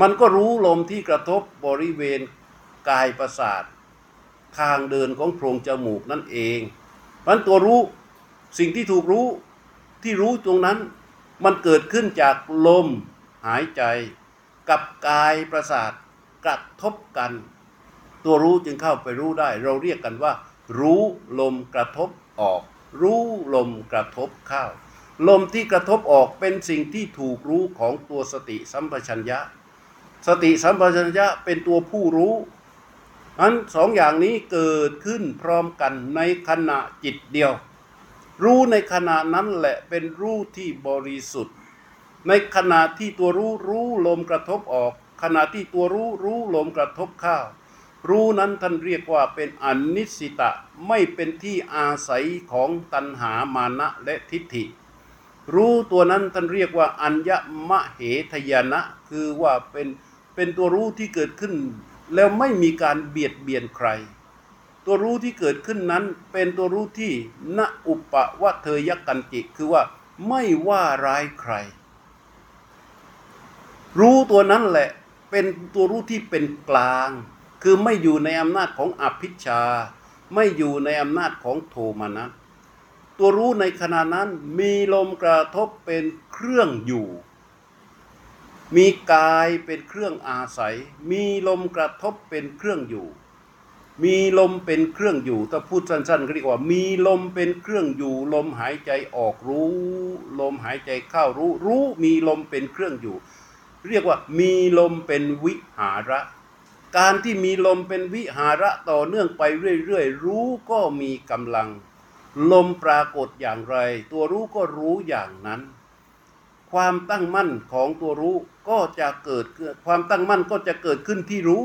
มันก็รู้ลมที่กระทบบริเวณกายประสาททางเดินของโพรงจมูกนั่นเองมันตัวรู้สิ่งที่ถูกรู้ที่รู้ตรงนั้น มันเกิดขึ้นจากลมหายใจ กับกายประสาทกระทบกัน ตัวรู้จึงเข้าไปรู้ได้ เราเรียกกันว่า รู้ลมกระทบออก รู้ลมกระทบเข้า ลมที่กระทบออกเป็นสิ่งที่ถูกรู้ของตัวสติสัมปชัญญะ สติสัมปชัญญะเป็นตัวผู้รู้นั้นสองอย่างนี้เกิดขึ้นพร้อมกันในขณะจิตเดียว รู้ในขณะนั้นแหละเป็นรู้ที่บริสุทธิ์ ในขณะที่ตัวรู้รู้ลมกระทบออก ขณะที่ตัวรู้รู้ลมกระทบเข้า รู้นั้นท่านเรียกว่าเป็นอนิสิตะไม่เป็นที่อาศัยของตัณหามานะและทิฏฐิ รู้ตัวนั้นท่านเรียกว่าอัญญมะเหทยานะ คือว่าเป็นเป็นตัวรู้ที่เกิดขึ้น แล้วไม่มีการเบียดเบียนใคร ตัวรู้ที่เกิดขึ้นนั้นเป็นตัวรู้ที่ณอุปวะเทยกันจิคือว่าไม่ว่าร้ายใคร รู้ตัวนั้นแหละเป็นตัวรู้ที่เป็นกลาง คือไม่อยู่ในอำนาจของอภิชา ไม่อยู่ในอำนาจของโทมานะตัวรู้ในขณะนั้นมีลมกระทบเป็นเครื่องอยู่ มีกายเป็นเครื่องอาศัย มีลมกระทบเป็นเครื่องอยู่ มีลมเป็นเครื่องอยู่ ถ้าพูดสั้นๆก็เรียกว่า มีลมเป็นเครื่องอยู่ ลมหายใจออกรู้ ลมหายใจเข้ารู้ รู้มีลมเป็นเครื่องอยู่ เรียกว่ามีลมเป็นวิหาระ การที่มีลมเป็นวิหาระต่อเนื่องไปเรื่อยๆ รู้ก็มีกำลัง ลมปรากฏอย่างไร ตัวรู้ก็รู้อย่างนั้น ความตั้งมั่นของตัวรู้ก็จะเกิดความตั้งมั่นก็จะเกิดขึ้นที่รู้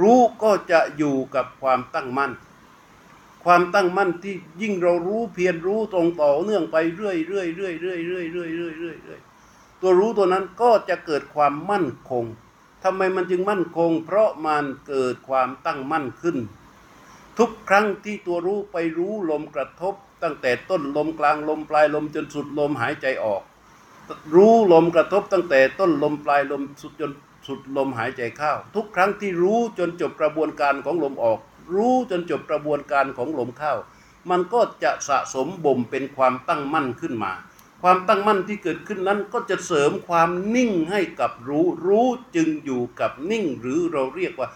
รู้ก็จะอยู่กับความตั้งมั่น ความตั้งมั่นที่ยิ่งเรารู้เพียรรู้ตรงต่อเนื่องไปเรื่อยๆเรื่อยๆเรื่อยๆเรื่อยเรื่อยๆตัวรู้ตัวนั้นก็จะเกิดความมั่นคง ทำไมมันจึงมั่นคง เพราะมันเกิดความตั้งมั่นขึ้น ทุกครั้งที่ตัวรู้ไปรู้ลมกระทบ ตั้งแต่ต้นลมกลางลมปลายลมจนสุดลมหายใจออก รู้ลมกระทบตั้งแต่ต้นลมปลายลมสุดจนสุดลมหายใจเข้า ทุกครั้งที่รู้จนจบกระบวนการของลมออก รู้จนจบกระบวนการของลมเข้า มันก็จะสะสมบ่มเป็นความตั้งมั่นขึ้นมา ความตั้งมั่นที่เกิดขึ้นนั้นก็จะเสริมความนิ่งให้กับรู้ รู้จึงอยู่กับนิ่งหรือเราเรียกว่า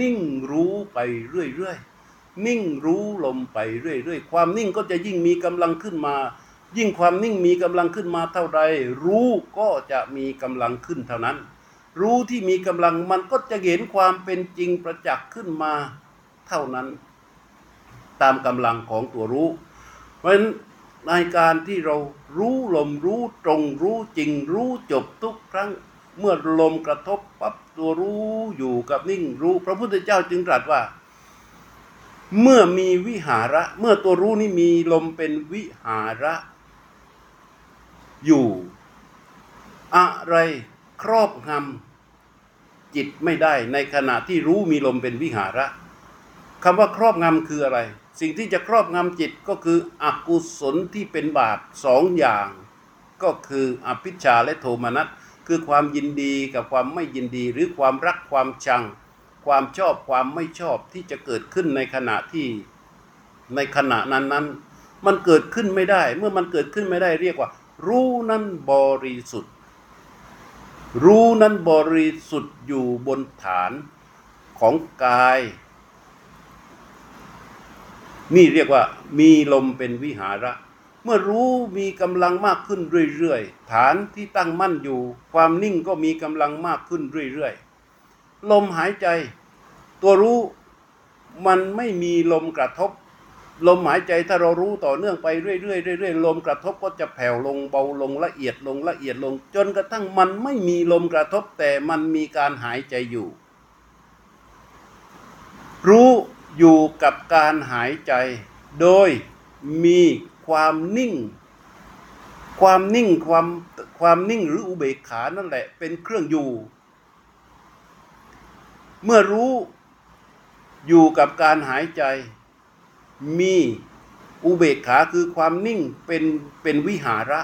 นิ่งรู้ไปเรื่อยๆ นิ่งรู้ลมไปเรื่อยๆ ความนิ่งก็จะยิ่งมีกำลังขึ้นมา ยิ่งความนิ่งมีกำลังขึ้นมาเท่าใด รู้ก็จะมีกำลังขึ้นเท่านั้น รู้ที่มีกำลังมันก็จะเห็นความเป็นจริงประจักษ์ขึ้นมาเท่านั้น ตามกำลังของตัวรู้ เพราะฉะนั้นในการที่เรา รู้ลมรู้ตรงรู้จริง รู้จบทุกครั้ง เมื่อลมกระทบปั๊บตัวรู้อยู่กับนิ่งรู้ พระพุทธเจ้าจึงตรัสว่า เมื่อมีวิหาระ เมื่อตัวรู้นี่มีลมเป็นวิหาระ อยู่ อะไรครอบงำจิตไม่ได้ในขณะที่รู้มีลมเป็นวิหาระคำว่าครอบงำคืออะไร สิ่งที่จะครอบงำจิตก็คืออกุศลที่เป็นบาปสองอย่าง ก็คืออภิชาและโทมนัสคือความยินดีกับความไม่ยินดีหรือความรักความชัง ความชอบความไม่ชอบที่จะเกิดขึ้นในขณะที่ในขณะนั้นนั้นมันเกิดขึ้นไม่ได้ เมื่อมันเกิดขึ้นไม่ได้เรียกว่า รู้นั้นบริสุทธิ์ รู้นั้นบริสุทธิ์อยู่บนฐานของกาย นี่เรียกว่ามีลมเป็นวิหาระ เมื่อรู้มีกำลังมากขึ้นเรื่อยๆ ฐานที่ตั้งมั่นอยู่ ความนิ่งก็มีกำลังมากขึ้นเรื่อยๆ ลมหายใจ ตัวรู้มันไม่มีลมกระทบ ลมหายใจถ้าเรารู้ต่อเนื่องไปเรื่อยๆเรื่อยๆลมกระทบก็จะแผ่วลงเบาลงละเอียดลงละเอียดลง จนกระทั่งมันไม่มีลมกระทบแต่มันมีการหายใจอยู่ รู้ อยู่กับการหายใจ โดยมีความนิ่ง ความนิ่งความความนิ่งหรืออุเบกขานั่นแหละเป็นเครื่องอยู่ เมื่อรู้อยู่กับการหายใจ มีอุเบกขาคือความนิ่งเป็นเป็นวิหาระ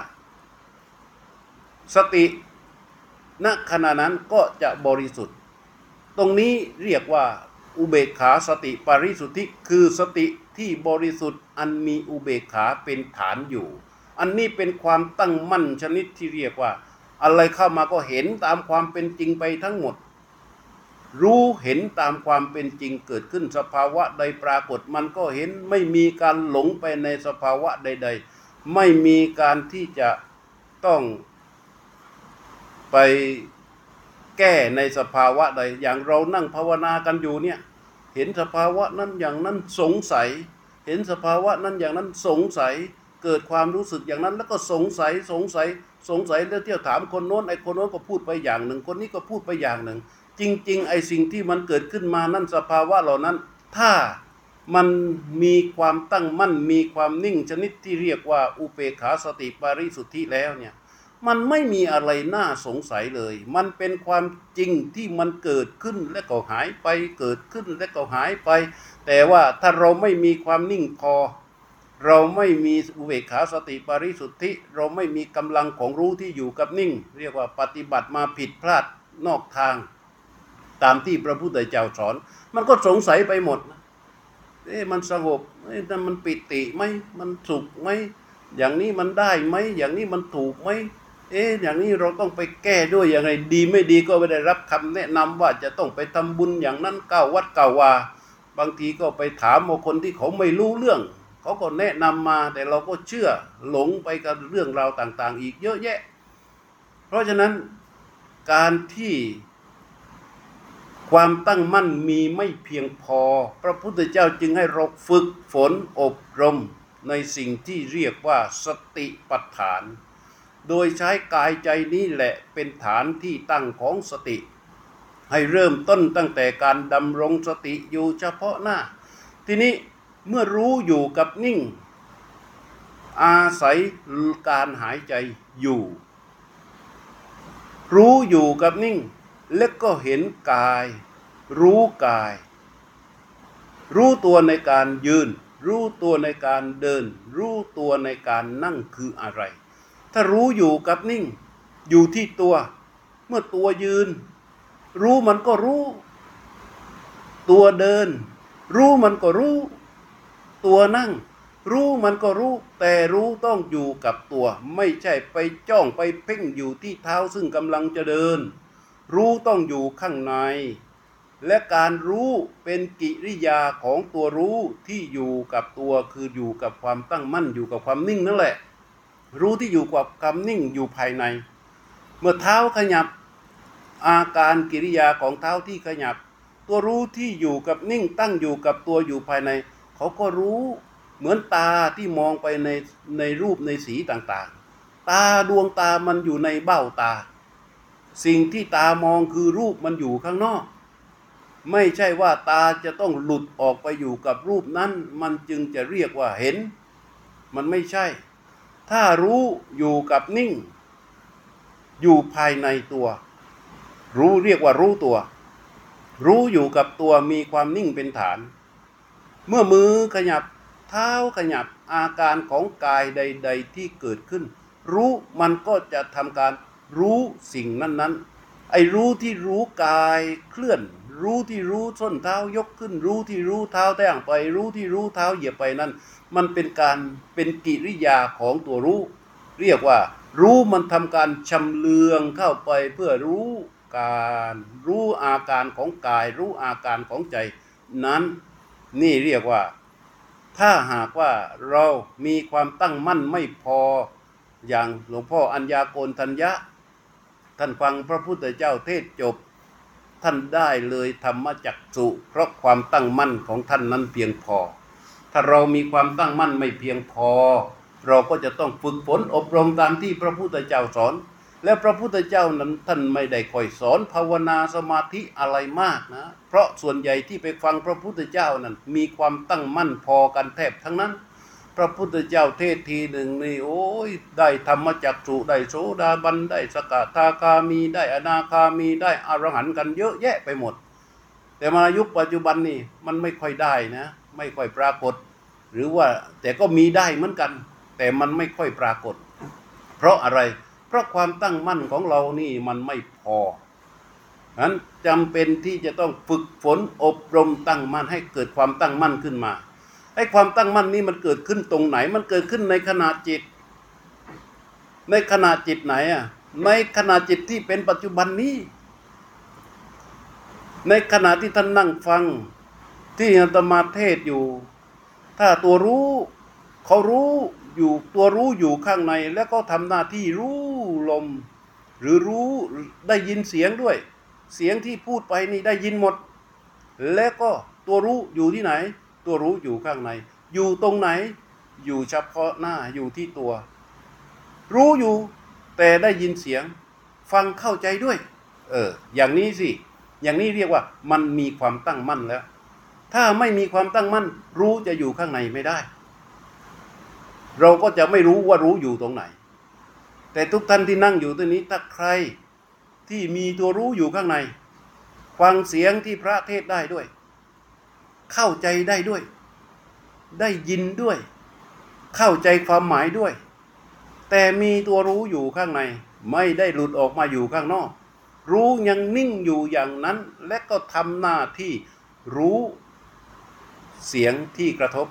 สติณขณะนั้นก็จะบริสุทธิ์ ตรงนี้เรียกว่า อุเบกขาสติปริสุทธิคือสติที่บริสุทธิ์อันมีอุเบกขาเป็นฐานอยู่ อันนี้เป็นความตั้งมั่นชนิดที่เรียกว่า อะไรเข้ามาก็เห็นตามความเป็นจริงไปทั้งหมด รู้เห็นตามความเป็นจริงเกิดขึ้นสภาวะใดปรากฏมันก็เห็นไม่มีการหลงไปในสภาวะใด ๆ ไม่มีการที่จะต้องไป แก้ในสภาวะใด อย่างเรานั่งภาวนากันอยู่เนี่ย เห็นสภาวะนั้นอย่างนั้นสงสัย เห็นสภาวะนั้นอย่างนั้นสงสัย เกิดความรู้สึกอย่างนั้นแล้วก็สงสัยสงสัยสงสัยแล้วเที่ยวถามคนโน้นไอ้คนโน้นก็พูดไปอย่างหนึ่ง คนนี้ก็พูดไปอย่างหนึ่ง จริง ๆ ไอ้สิ่งที่มันเกิดขึ้นมานั่นสภาวะเหล่านั้น ถ้ามันมีความตั้งมั่นมีความนิ่งชนิดที่เรียกว่าอุเปขาสติปาริสุทธิแล้วเนี่ย มันไม่มีอะไรน่าสงสัยเลย มันเป็นความจริงที่มันเกิดขึ้นและก็หายไป เกิดขึ้นและก็หายไป แต่ว่าถ้าเราไม่มีความนิ่งพอ เราไม่มีอุเบกขาสติปาริสุทธิ เราไม่มีกำลังของรู้ที่อยู่กับนิ่ง เรียกว่าปฏิบัติมาผิดพลาดนอกทาง ตามที่พระพุทธเจ้าสอน มันก็สงสัยไปหมดนะเอ๊ะมันสงบเอ๊ะนั่นมันปิติไหมมันสุขไหมอย่างนี้มันได้ไหม อย่างนี้มันถูกไหม เอ๊ะอย่างนี้เราต้องไปแก้ด้วยยังไงดีไม่ดีก็ไม่ได้รับคำแนะนำว่าจะต้องไปทำบุญอย่างนั้นเก้าวัดเก้าวาบางทีก็ไปถามบางคนที่เขาไม่รู้เรื่อง เขาก็แนะนำมาแต่เราก็เชื่อหลงไปกับเรื่องราวต่าง ๆ อีกเยอะแยะ เพราะฉะนั้นการที่ความตั้งมั่นมีไม่เพียงพอ พระพุทธเจ้าจึงให้เราฝึกฝนอบรมในสิ่งที่เรียกว่าสติปัฏฐาน โดยใช้กายใจนี้แหละเป็นฐานที่ตั้งของสติ ให้เริ่มต้นตั้งแต่การดำรงสติอยู่เฉพาะหน้า ทีนี้เมื่อรู้อยู่กับนิ่ง อาศัยการหายใจอยู่ รู้อยู่กับนิ่ง แล้วก็เห็นกาย รู้กาย รู้ตัวในการยืน รู้ตัวในการเดิน รู้ตัวในการนั่งคืออะไร ถ้ารู้อยู่กับนิ่ง อยู่ที่ตัว เมื่อตัวยืน รู้มันก็รู้ ตัวเดิน รู้มันก็รู้ ตัวนั่ง รู้มันก็รู้ แต่รู้ต้องอยู่กับตัว ไม่ใช่ไปจ้องไปเพ่งอยู่ที่เท้าซึ่งกำลังจะเดิน รู้ต้องอยู่ข้างใน และการรู้เป็นกิริยาของตัวรู้ที่อยู่กับตัวคืออยู่กับความตั้งมั่นอยู่กับความนิ่งนั่นแหละ รู้ที่อยู่กับความนิ่งอยู่ภายใน เมื่อเท้าขยับอาการกิริยาของเท้าที่ขยับ ตัวรู้ที่อยู่กับนิ่งตั้งอยู่กับตัวอยู่ภายใน เขาก็รู้เหมือนตาที่มองไปในในรูปในสีต่างๆ ตาดวงตามันอยู่ในเบ้าตา สิ่งที่ตามองคือรูปมันอยู่ข้างนอก ไม่ใช่ว่าตาจะต้องหลุดออกไปอยู่กับรูปนั้น มันจึงจะเรียกว่าเห็น มันไม่ใช่ ถ้ารู้อยู่กับนิ่ง อยู่ภายในตัว รู้เรียกว่ารู้ตัว รู้อยู่กับตัวมีความนิ่งเป็นฐาน เมื่อมือขยับเท้าขยับอาการของกายใด ๆ ที่เกิดขึ้น รู้มันก็จะทำการรู้สิ่งนั้น ๆ ไอ้รู้ที่รู้กายเคลื่อน รู้ที่รู้ส้นเท้ายกขึ้น รู้ที่รู้เท้าแต้งไป รู้ที่รู้เท้าเหยียบไปนั่น มันเป็นการเป็นกิริยาของตัวรู้ เรียกว่า รู้มันทำการชำเลืองเข้าไปเพื่อรู้การรู้อาการของกาย รู้อาการของใจ นั้นนี่เรียกว่า ถ้าหากว่าเรามีความตั้งมั่นไม่พออย่างหลวงพ่ออัญญาโกณทัญญะ ท่านฟังพระพุทธเจ้าเทศจบ ท่านได้เลยธรรมจักสุเพราะความตั้งมั่นของท่านนั้นเพียงพอ ถ้าเรามีความตั้งมั่นไม่เพียงพอ เราก็จะต้องฝึกฝนอบรมตามที่พระพุทธเจ้าสอน และพระพุทธเจ้านั้นท่านไม่ได้คอยสอนภาวนาสมาธิอะไรมากนะ เพราะส่วนใหญ่ที่ไปฟังพระพุทธเจ้านั้นมีความตั้งมั่นพอกันแทบทั้งนั้นพระพุทธเจ้าเทศทีหนึ่งนี่โอ้ยได้ธรรมจักสุได้โสดาบันได้สกทาคามีได้อนาคามีได้อรหันต์กันเยอะแยะไปหมด แต่มายุคปัจจุบันนี่มันไม่ค่อยได้นะ ไม่ค่อยปรากฏ หรือว่าแต่ก็มีได้เหมือนกัน แต่มันไม่ค่อยปรากฏ เพราะอะไร เพราะความตั้งมั่นของเรานี่มันไม่พอฉะนั้นจำเป็นที่จะต้องฝึกฝนอบรมตั้งมั่นให้เกิดความตั้งมั่นขึ้นมาไอ้ความตั้งมั่นนี้มันเกิดขึ้นตรงไหน มันเกิดขึ้นในขณะจิต ในขณะจิตไหนอะในขณะจิตที่เป็นปัจจุบันนี้ ในขณะที่ท่านนั่งฟังที่อาตมาเทศอยู่ ถ้าตัวรู้เขารู้อยู่ตัวรู้อยู่ข้างในแล้วก็ทำหน้าที่รู้ลม หรือรู้ได้ยินเสียงด้วย เสียงที่พูดไปนี่ได้ยินหมด แล้วก็ตัวรู้อยู่ที่ไหน ตัวรู้อยู่ข้างใน อยู่ตรงไหน อยู่เฉพาะหน้าอยู่ที่ตัว รู้อยู่แต่ได้ยินเสียง ฟังเข้าใจด้วย เออ อย่างนี้สิ อย่างนี้เรียกว่ามันมีความตั้งมั่นแล้ว ถ้าไม่มีความตั้งมั่น รู้จะอยู่ข้างในไม่ได้ เราก็จะไม่รู้ว่ารู้อยู่ตรงไหน แต่ทุกท่านที่นั่งอยู่ตรงนี้ถ้าใครที่มีตัวรู้อยู่ข้างใน ฟังเสียงที่พระเทศได้ด้วย เข้าใจได้ด้วย ได้ยินด้วย เข้าใจความหมายด้วย แต่มีตัวรู้อยู่ข้างใน ไม่ได้หลุดออกมาอยู่ข้างนอก รู้ยังนิ่งอยู่อย่างนั้น และก็ทำหน้าที่รู้ เสียงที่กระทบ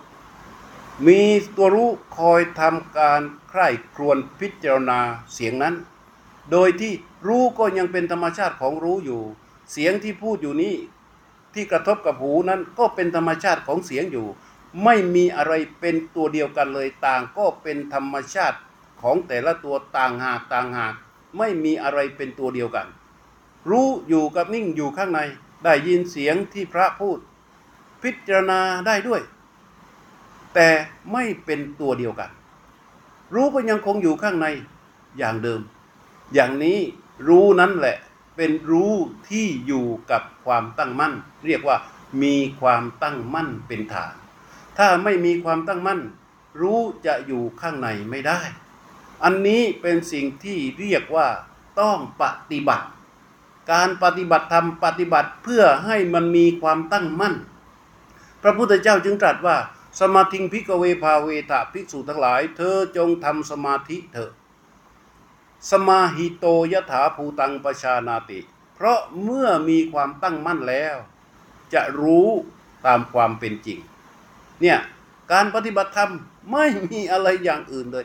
มีตัวรู้คอยทำการใคร่ครวญพิจารณาเสียงนั้น โดยที่รู้ก็ยังเป็นธรรมชาติของรู้อยู่ เสียงที่พูดอยู่นี้ที่กระทบกับหูนั้นก็เป็นธรรมชาติของเสียงอยู่ ไม่มีอะไรเป็นตัวเดียวกันเลยต่างก็เป็นธรรมชาติของแต่ละตัวต่างหากต่างหากไม่มีอะไรเป็นตัวเดียวกัน รู้อยู่กับนิ่งอยู่ข้างใน ได้ยินเสียงที่พระพูด พิจารณาได้ด้วย แต่ไม่เป็นตัวเดียวกัน รู้ก็ยังคงอยู่ข้างในอย่างเดิม อย่างนี้รู้นั้นแหละเป็นรู้ที่อยู่กับความตั้งมั่น เรียกว่ามีความตั้งมั่นเป็นฐาน ถ้าไม่มีความตั้งมั่น รู้จะอยู่ข้างในไม่ได้ อันนี้เป็นสิ่งที่เรียกว่าต้องปฏิบัติ การปฏิบัติธรรมปฏิบัติเพื่อให้มันมีความตั้งมั่น พระพุทธเจ้าจึงตรัสว่า สมาธิงพิกเวภาเวทะภิกษุทั้งหลาย เธอจงทำสมาธิเถอะสมาหิโตยถาภูตังปชานาติ เพราะเมื่อมีความตั้งมั่นแล้ว จะรู้ตามความเป็นจริง เนี่ยการปฏิบัติธรรมไม่มีอะไรอย่างอื่นเลย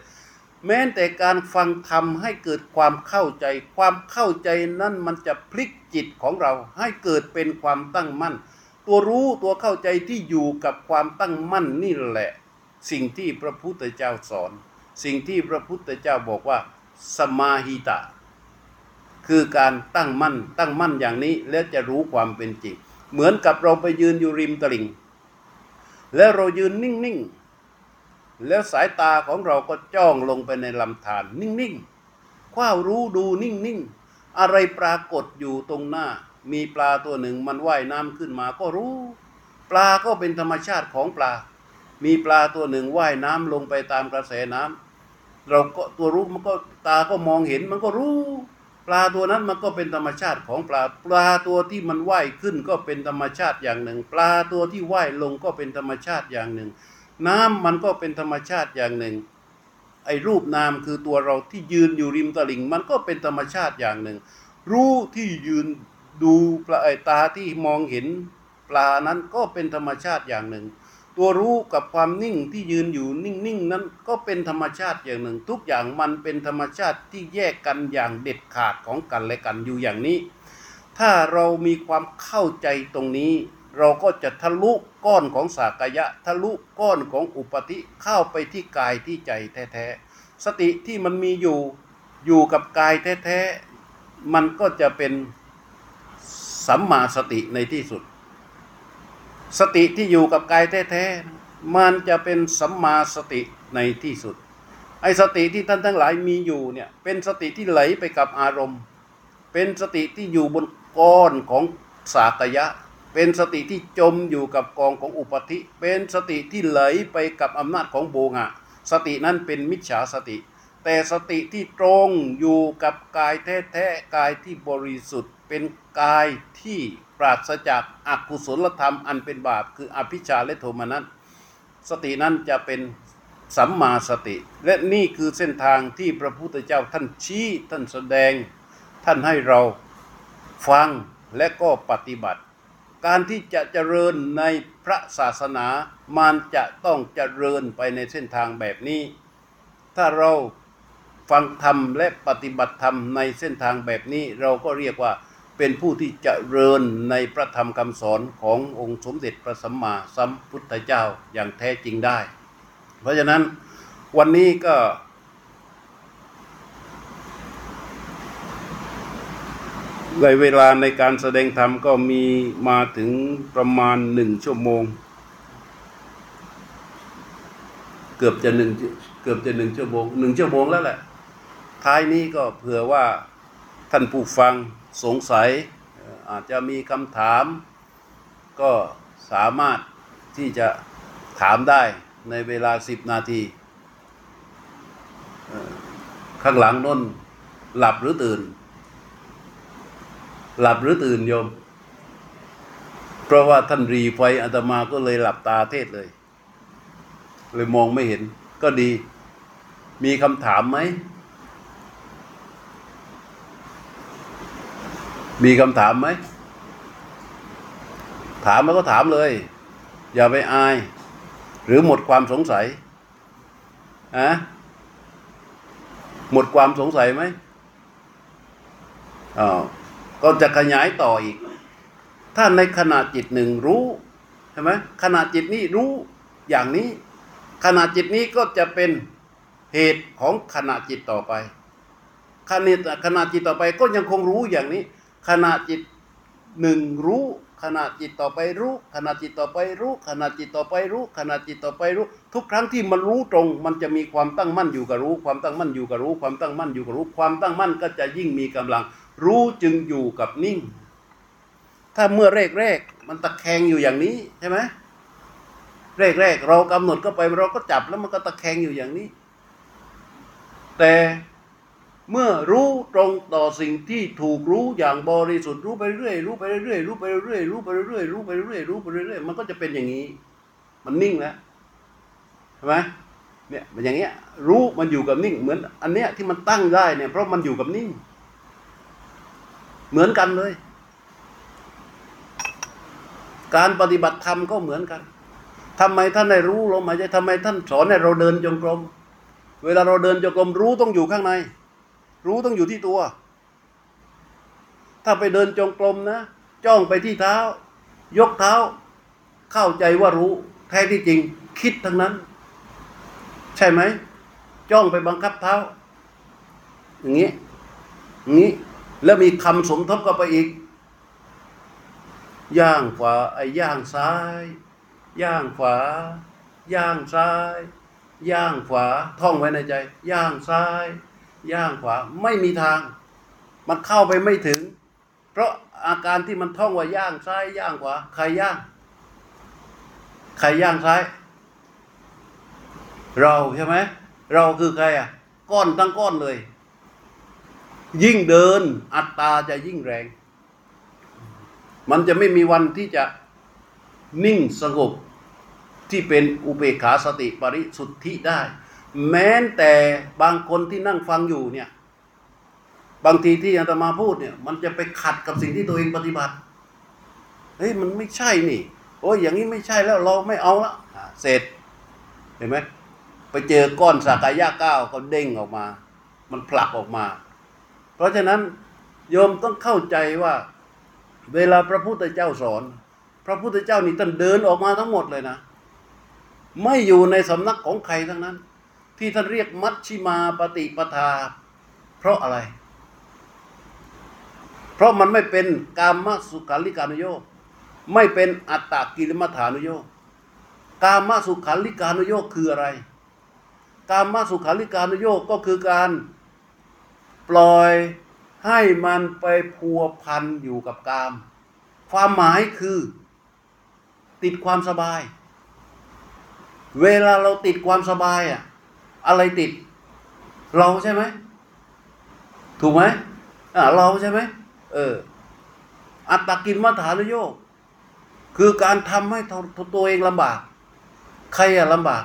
แม้แต่การฟังธรรมให้เกิดความเข้าใจ ความเข้าใจนั้นมันจะพลิกจิตของเราให้เกิดเป็นความตั้งมั่น ตัวรู้ตัวเข้าใจที่อยู่กับความตั้งมั่นนี่แหละ สิ่งที่พระพุทธเจ้าสอน สิ่งที่พระพุทธเจ้าบอกว่า สมาหิตะ คือการตั้งมั่น ตั้งมั่นอย่างนี้แล้วจะรู้ความเป็นจริง เหมือนกับเราไปยืนอยู่ริมตลิ่ง แล้วเรายืนนิ่งๆ แล้วสายตาของเราก็จ้องลงไปในลำธารนิ่งๆคว้ารู้ดูนิ่งๆ อะไรปรากฏอยู่ตรงหน้า มีปลาตัวหนึ่งมันว่ายน้ำขึ้นมาก็รู้ ปลาก็เป็นธรรมชาติของปลา มีปลาตัวหนึ่งว่ายน้ำลงไปตามกระแสน้ำเราก็ตัวรู้มันก็ตาก็มองเห็นมันก็รู้ ปลาตัวนั้นมันก็เป็นธรรมชาติของปลา ปลาตัวที่มันว่ายขึ้นก็เป็นธรรมชาติอย่างหนึ่ง ปลาตัวที่ว่ายลงก็เป็นธรรมชาติอย่างหนึ่ง น้ำมันก็เป็นธรรมชาติอย่างหนึ่งไอ้รูปนามคือตัวเราที่ยืนอยู่ริมตลิ่ง มันก็เป็นธรรมชาติอย่างหนึ่ง รู้ที่ยืน ดูปลาไอตาที่มองเห็นปลานั้นก็เป็นธรรมชาติอย่างหนึ่ง ตัวรู้กับความนิ่งที่ยืนอยู่นิ่งๆนั้นก็เป็นธรรมชาติอย่างหนึ่ง ทุกอย่างมันเป็นธรรมชาติที่แยกกันอย่างเด็ดขาดของกันและกันอยู่อย่างนี้ ถ้าเรามีความเข้าใจตรงนี้ เราก็จะทะลุก้อนของสากยะ ทะลุก้อนของอุปธิเข้าไปที่กายที่ใจแท้ๆสติที่มันมีอยู่อยู่กับกายแท้ๆมันก็จะเป็น สัมมาสติในที่สุด สติที่อยู่กับกายแท้ๆมันจะเป็นสัมมาสติในที่สุด ไอ้สติที่ท่านทั้งหลายมีอยู่เนี่ยเป็นสติที่ไหลไปกับอารมณ์ เป็นสติที่อยู่บนก้อนของสากยะ เป็นสติที่จมอยู่กับกองของอุปธิ เป็นสติที่ไหลไปกับอำนาจของโบงะสตินั้นเป็นมิจฉาสติ แต่สติที่ตรงอยู่กับกายแท้ๆกายที่บริสุทธิ์ เป็นกายที่ปราศจากอกุศลธรรมอันเป็นบาป คืออภิชาและโทมนัสสตินั้นจะเป็นสัมมาสติ และนี่คือเส้นทางที่พระพุทธเจ้าท่านชี้ท่านแสดง ท่านให้เราฟังและก็ปฏิบัติ การที่จะเจริญในพระศาสนามันจะต้องเจริญไปในเส้นทางแบบนี้ ถ้าเราฟังธรรมและปฏิบัติธรรมในเส้นทางแบบนี้เราก็เรียกว่า เป็นผู้ที่จเจริญในพระธรรมคำสอนขององค์สมเด็จพระสัมมาสัมพุทธเจ้าอย่างแท้จริงได้ เพราะฉะนั้นวันนี้ก็ ในเวลาในการแสดงธรรมก็มีมาถึงประมาณหนึ่งชั่วโมง เกือบจะหนึ่งเกือบจะหนึ่งชั่วโมงหนึ่งชั่วโมงแล้วแหละ ท้ายนี้ก็เผื่อว่าท่านผู้ฟังสงสัยอาจจะมีคำถาม ก็สามารถที่จะถามได้ในเวลาสิบนาที ข้างหลังน้นหลับหรือตื่น หลับหรือตื่นโยม เพราะว่าท่านรีไฟอาตมาก็เลยหลับตาเทศเลย เลยมองไม่เห็นก็ดี มีคำถามไหม มีคำถามไหม ถามแล้วก็ถามเลย อย่าไปอาย หรือหมดความสงสัยอะหมดความสงสัยไหมอ้าวก็จะขยายต่ออีก ถ้าในขณะจิตหนึ่งรู้ใช่ไหมขณะจิตนี้รู้อย่างนี้ ขณะจิตนี้ก็จะเป็นเหตุของขณะจิตต่อไปขณะขณะจิตต่อไปก็ยังคงรู้อย่างนี้ ขณะจิตหนึ่งรู้ ขณะจิตต่อไปรู้ ขณะจิตต่อไปรู้ ขณะจิตต่อไปรู้ ขณะจิตต่อไปรู้ ทุกครั้งที่มันรู้ตรง มันจะมีความตั้งมั่นอยู่กับรู้ ความตั้งมั่นอยู่กับรู้ ความตั้งมั่นอยู่กับรู้ ความตั้งมั่นก็จะยิ่งมีกำลัง รู้จึงอยู่กับนิ่ง ถ้าเมื่อแรกๆมันตะแคงอยู่อย่างนี้ใช่ไหมแรกๆเรากำหนดก็ไปเราก็จับแล้วมันก็ตะแคงอยู่อย่างนี้ แต่ เมื่อรู้ตรงต่อสิ่งที่ถูกรู้อย่างบริสุทธิ์รู้ไปเรื่อยรู้ไปเรื่อยรู้ไปเรื่อยรู้ไปเรื่อยรู้ไปเรื่อยรู้ไปเรื่อยมันก็จะเป็นอย่างนี้ มันนิ่งแล้วใช่ไหมเนี่ยมันอย่างเงี้ย รู้มันอยู่กับนิ่ง เหมือน อันเนี้ยที่มันตั้งได้เนี่ยเพราะมันอยู่กับนิ่ง เหมือนกันเลย การปฏิบัติธรรมก็เหมือนกันทำไมท่านได้รู้ลมหายใจทำไมท่านสอนให้เราเดินจงกรม เวลาเราเดินจงกรมรู้ต้องอยู่ข้างใน รู้ต้องอยู่ที่ตัว ถ้าไปเดินจงกรมนะ จ้องไปที่เท้า ยกเท้า เข้าใจว่ารู้ แท้ที่จริง คิดทั้งนั้น ใช่ไหม จ้องไปบังคับเท้า อย่างนี้อย่างนี้ แล้วมีคำสมทบเข้าไปอีก ย่างขวาไอ้ย่างซ้าย ย่างขวา ย่างซ้าย ย่างขวา ท่องไว้ในใจ ย่างซ้าย ย่างขวาไม่มีทาง มันเข้าไปไม่ถึง เพราะอาการที่มันท่องว่าย่างซ้ายย่างขวาใครย่าง ใครย่างซ้าย เราใช่ไหมเราคือใครอะ ก้อนทั้งก้อนเลย ยิ่งเดิน อัตตาจะยิ่งแรง มันจะไม่มีวันที่จะนิ่งสงบที่เป็นอุเบกขาสติปริสุทธิได้ แม้แต่บางคนที่นั่งฟังอยู่เนี่ย บางทีที่อาตมาพูดเนี่ย มันจะไปขัดกับสิ่งที่ตัวเองปฏิบัติเฮ้ยมันไม่ใช่นี่ โอ้ยอย่างนี้ไม่ใช่แล้วเราไม่เอาละเสร็จ เห็นไหมไปเจอก้อนสากายะก้าวก็เด้งออกมา มันผลักออกมา เพราะฉะนั้นโยมต้องเข้าใจว่า เวลาพระพุทธเจ้าสอน พระพุทธเจ้านี่ท่านเดินออกมาทั้งหมดเลยนะ ไม่อยู่ในสำนักของใครทั้งนั้น ที่ท่านเรียกมัชชิมาปฏิปทา เพราะอะไร เพราะมันไม่เป็นกามสุขาริการุโยคไม่เป็นอัตตกิลมัฐานุโยคกามสุขาริการุโยคคืออะไร กามสุขาริการุโยคก็คือการปล่อยให้มันไปพัวพันอยู่กับกาม ความหมายคือ ติดความสบาย เวลาเราติดความสบายอะ อะไรติด เราใช่ไหมถูกไหมอ่าเราใช่ไหมเออ อัตตกินมัฐานโยคคือการทำให้ตัวเองลำบาก ใครอะลำบาก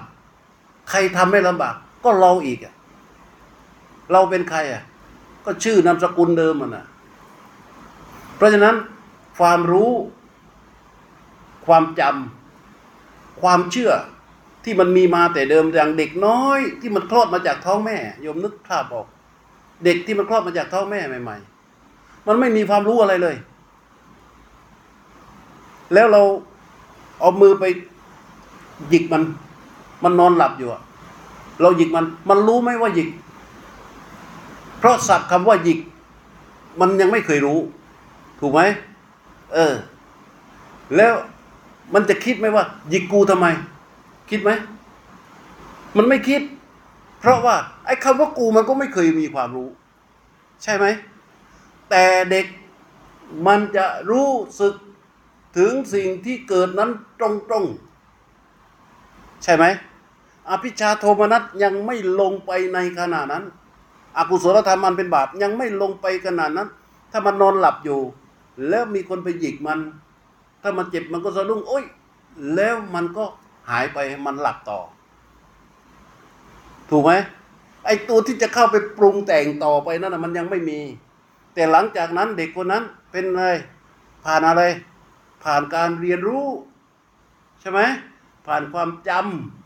ใครทำให้ลำบาก ก็เราอีกอะเราเป็นใครอะก็ชื่อนามสกุลเดิมมันนะเพราะฉะนั้นความรู้ ความจำความเชื่อ ที่มันมีมาแต่เดิมอย่างเด็กน้อย ที่มันคลอดมาจากท้องแม่โยมนึกภาพออก เด็กที่มันคลอดมาจากท้องแม่ใหม่ ๆ มันไม่มีความรู้อะไรเลย แล้วเราเอามือไปหยิกมัน มันนอนหลับอยู่อะเราหยิกมัน มันรู้ไหมว่าหยิก เพราะศัพท์คำว่าหยิก มันยังไม่เคยรู้ ถูกไหมเออ แล้วมันจะคิดไหมว่าหยิกกูทำไม คิดไหม มันไม่คิด เพราะว่าไอ้คำว่ากูมันก็ไม่เคยมีความรู้ ใช่ไหม แต่เด็กมันจะรู้สึกถึงสิ่งที่เกิดนั้นตรงๆ ใช่ไหม อภิชาโทมนัสยังไม่ลงไปในขณะนั้นอกุศลธรรมมันเป็นบาปยังไม่ลงไปขนาดนั้น ถ้ามันนอนหลับอยู่ แล้วมีคนไปหยิกมัน ถ้ามันเจ็บมันก็สะดุ้งโอ๊ยแล้วมันก็ หายไปมันหลับต่อ ถูกไหมไอตัวที่จะเข้าไปปรุงแต่งต่อไปนั่นนะมันยังไม่มี แต่หลังจากนั้นเด็กคนนั้นเป็นอะไรผ่านอะไร ผ่านการเรียนรู้ ใช่ไหมผ่านความจ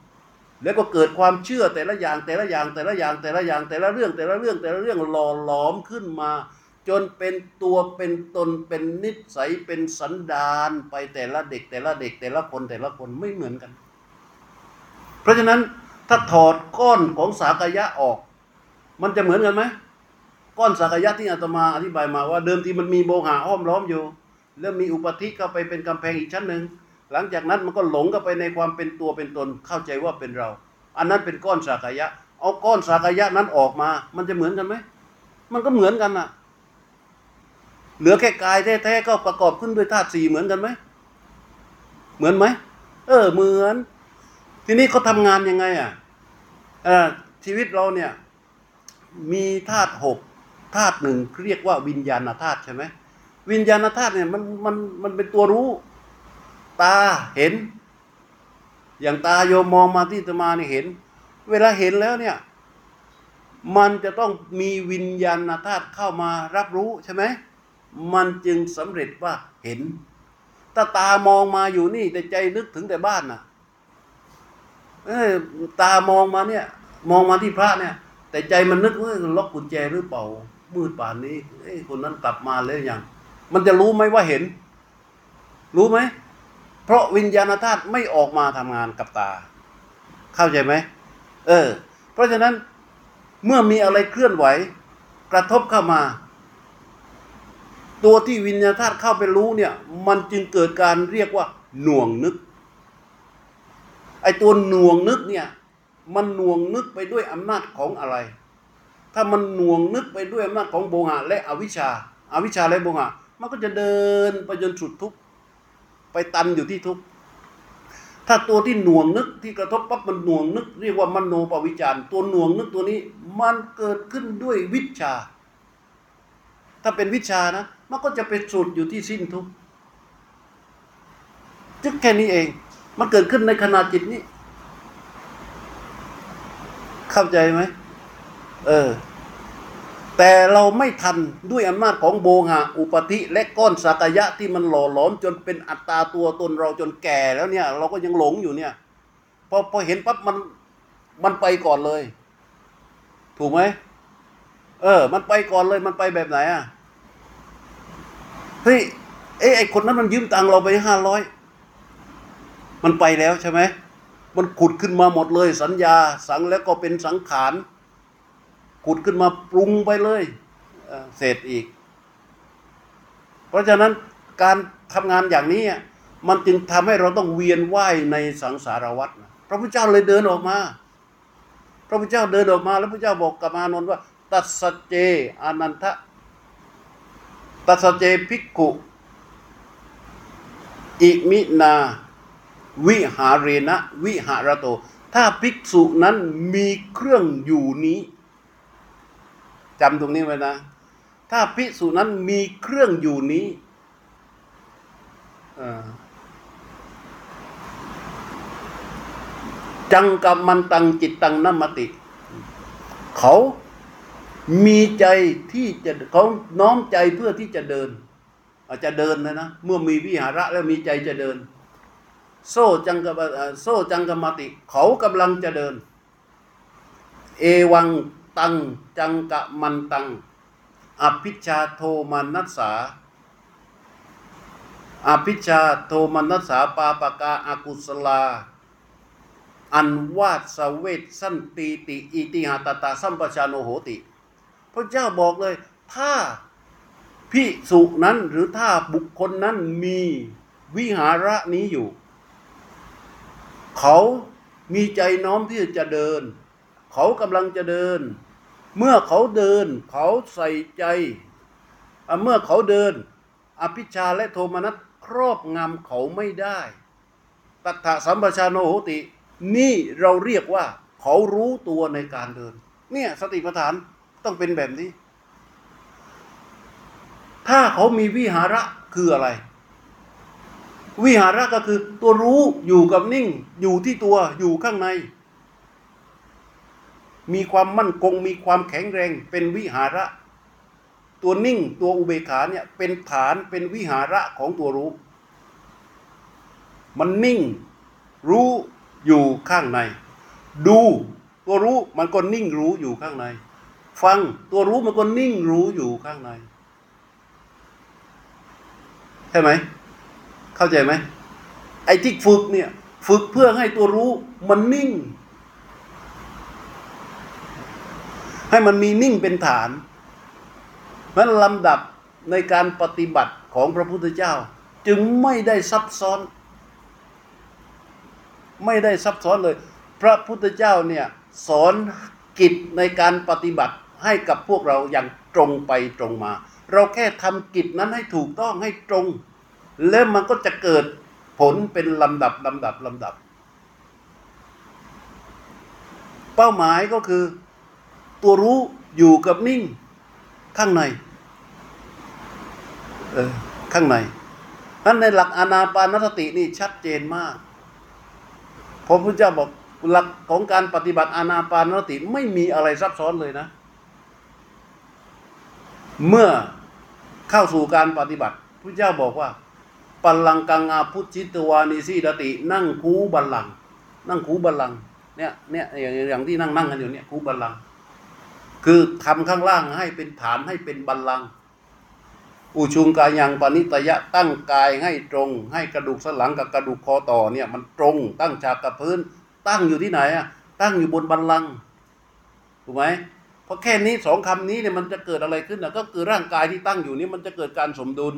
ำแล้วก็เกิดความเชื่อแต่ละอย่างแต่ละอย่างแต่ละอย่างแต่ละอย่างแต่ละเรื่องแต่ละเรื่องแต่ละเรื่องหล่อหลอมขึ้นมา จนเป็นตัวเป็นตนเป็นนิสัยเป็นสันดานไปแต่ละเด็กแต่ละเด็กแต่ละคนแต่ละคนไม่เหมือนกัน เพราะฉะนั้นถ้าถอดก้อนของสากยะออก มันจะเหมือนกันไหมก้อนสากยะที่อาตมาอธิบายมาว่าเดิมทีมันมีโมหะอ้อมล้อมอยู่ แล้วมีอุปธิเข้าไปเป็นกำแพงอีกชั้นหนึ่งหลังจากนั้นมันก็หลงเข้าไปในความเป็นตัวเป็นตนเข้าใจว่าเป็นเรา อันนั้นเป็นก้อนสากยะ เอาก้อนสากยะนั้นออกมา มันจะเหมือนกันไหมมันก็เหมือนกันน่ะเหลือแค่กายแท้ๆก็ประกอบขึ้นด้วยธาตุสี่เหมือนกันไหมเหมือนไหมเออเหมือน ทีนี้เขาทำงานยังไงอะชีวิตเราเนี่ย มีธาตุหกธาตุหนึ่งเรียกว่าวิญญาณธาตุใช่ไหมวิญญาณธาตุเนี่ยมันมันมันเป็นตัวรู้ ตาเห็น อย่างตาโยมมองมาที่ตมาเนี่ยเห็น เวลาเห็นแล้วเนี่ย มันจะต้องมีวิญญาณธาตุเข้ามารับรู้ใช่ไหมมันจึงสำเร็จว่าเห็น ถ้าตามองมาอยู่นี่แต่ใจนึกถึงแต่บ้านน่ะ เอ้ยตามองมาเนี่ย มองมาที่พระเนี่ย แต่ใจมันนึกว่าล็อกกุญแจหรือเปล่ามืดป่านนี้เอ้คนนั้นกลับมาแล้วยังมันจะรู้ไหมว่าเห็น รู้ไหมเพราะวิญญาณธาตุไม่ออกมาทำงานกับตา เข้าใจไหมเออ เพราะฉะนั้นเมื่อมีอะไรเคลื่อนไหว กระทบเข้ามา ตัวที่วิญญาณธาตุเข้าไปรู้เนี่ย มันจึงเกิดการเรียกว่าหน่วงนึก ไอ้ตัวหน่วงนึกเนี่ยมันหน่วงนึกไปด้วยอำนาจของอะไร ถ้ามันหน่วงนึกไปด้วยอำนาจของโบหะและอวิชชาอาวิชชาและโบหะมันก็จะเดินไปจนสุดทุกข์ไปตันอยู่ที่ทุกข์ถ้าตัวที่หน่วงนึกที่กระทบปั๊บมันหน่วงนึก เรียกว่ามโนปวิจารตัวหน่วงนึกตัวนี้ มันเกิดขึ้นด้วยวิชา ถ้าเป็นวิชานะ มันก็จะไปสุดอยู่ที่สิ้นทุกข์จึงแค่นี้เอง มันเกิดขึ้นในขณะจิตนี้ เข้าใจไหม เออ แต่เราไม่ทันด้วยอำนาจของโบหะ อุปธิ และก้อนสักยะที่มันหล่อหลอม จนเป็นอัตตาตัวตนเราจนแก่แล้วเนี่ย เราก็ยังหลงอยู่เนี่ย พอพอเห็นปั๊บมันมันไปก่อนเลย ถูกไหมเออ มันไปก่อนเลยมันไปแบบไหนอะ เฮ้ย เอ้ไอคนนั้นมันยืมตังเราไปห้าร้อย มันไปแล้วใช่ไหมมันขุดขึ้นมาหมดเลย สัญญาสังแล้วก็เป็นสังขารขุดขึ้นมาปรุงไปเลยเอ่อเสร็จอีก เพราะฉะนั้นการทำงานอย่างนี้มันจึงทำให้เราต้องเวียนว่ายในสังสารวัฏพระพุทธเจ้าเลยเดินออกมา พระพุทธเจ้าเดินออกมา แล้วพระพุทธเจ้าบอกกับอานนท์ว่า ตัสเจอานันทะตัสเจภิกขุ อิมินา วิหาเรนะวิหารโต ถ้าภิกษุนั้นมีเครื่องอยู่นี้จำตรงนี้ไว้นะ ถ้าภิกษุนั้นมีเครื่องอยู่นี้จังกับมันตังจิตตังนัมมติ เขามีใจที่จะเขาน้อมใจเพื่อที่จะเดิน อาจจะเดินเลยนะ เมื่อมีวิหาระแล้วมีใจจะเดิน โซจังกบโซจังกมติ เขากำลังจะเดิน เอวังตังจังกะมันตัง อภิชาโทมานัสสาอภิชาโทมานัสสาปาปกาอากุศลา อันวาสเวทสันตีติ อิติหาตตาสัมปชาโนโหติ พระเจ้าบอกเลย ถ้าพิสุนั้นหรือถ้าบุคคลนั้นมีวิหาระนี้อยู่ เขามีใจน้อมที่จะเดิน เขากำลังจะเดิน เมื่อเขาเดิน เขาใส่ใจ เมื่อเขาเดิน อภิชาและโทมนัสครอบงำเขาไม่ได้ตัทธะสัมปชาโนโหติ นี่เราเรียกว่า เขารู้ตัวในการเดิน เนี่ยสติปัฏฐานต้องเป็นแบบนี้ ถ้าเขามีวิหาระคืออะไร วิหาระก็คือตัวรู้อยู่กับนิ่ง อยู่ที่ตัวอยู่ข้างใน มีความมั่นคงมีความแข็งแรงเป็นวิหาระ ตัวนิ่งตัวอุเบกขาเนี่ยเป็นฐานเป็นวิหาระของตัวรู้ มันนิ่ง รู้อยู่ข้างใน ดูตัวรู้มันก็นิ่งรู้อยู่ข้างใน ฟังตัวรู้มันก็นิ่งรู้อยู่ข้างในใช่ไหม เข้าใจไหมไอ้ที่ฝึกเนี่ย ฝึกเพื่อให้ตัวรู้มันนิ่ง ให้มันมีนิ่งเป็นฐานนั้นลำดับในการปฏิบัติของพระพุทธเจ้า จึงไม่ได้ซับซ้อน ไม่ได้ซับซ้อนเลย พระพุทธเจ้าเนี่ยสอนกิจในการปฏิบัติให้กับพวกเราอย่างตรงไปตรงมา เราแค่ทำกิจนั้นให้ถูกต้องให้ตรง แล้วมันก็จะเกิดผลเป็นลำดับลำดับลำดับ เป้าหมายก็คือ ตัวรู้อยู่กับนิ่ง ข้างในเออข้างในนั้นในหลักอนาปานสตินี่ชัดเจนมากพระพุทธเจ้าบอกหลักของการปฏิบัติอานาปานสติไม่มีอะไรซับซ้อนเลยนะ เมื่อเข้าสู่การปฏิบัติพระเจ้าบอกว่า ปัลลังกังอาพุทธิตวานิสีดติ นั่งคูบัลลัง นั่งคูบัลลัง เนี่ยเนี่ยอย่างอย่างที่นั่งนั่งกันอยู่เนี่ยคูบัลลัง คือทำข้างล่างให้เป็นฐานให้เป็นบัลลังอุชุงกายังปณิตยะตั้งกายให้ตรง ให้กระดูกสันหลังกับกระดูกคอต่อเนี่ยมันตรง ตั้งฉากกับพื้น ตั้งอยู่ที่ไหนอะตั้งอยู่บนบัลลังถูกไหมเพราะแค่นี้สองคำนี้เนี่ยมันจะเกิดอะไรขึ้นนะก็คือร่างกายที่ตั้งอยู่นี้มันจะเกิดการสมดุล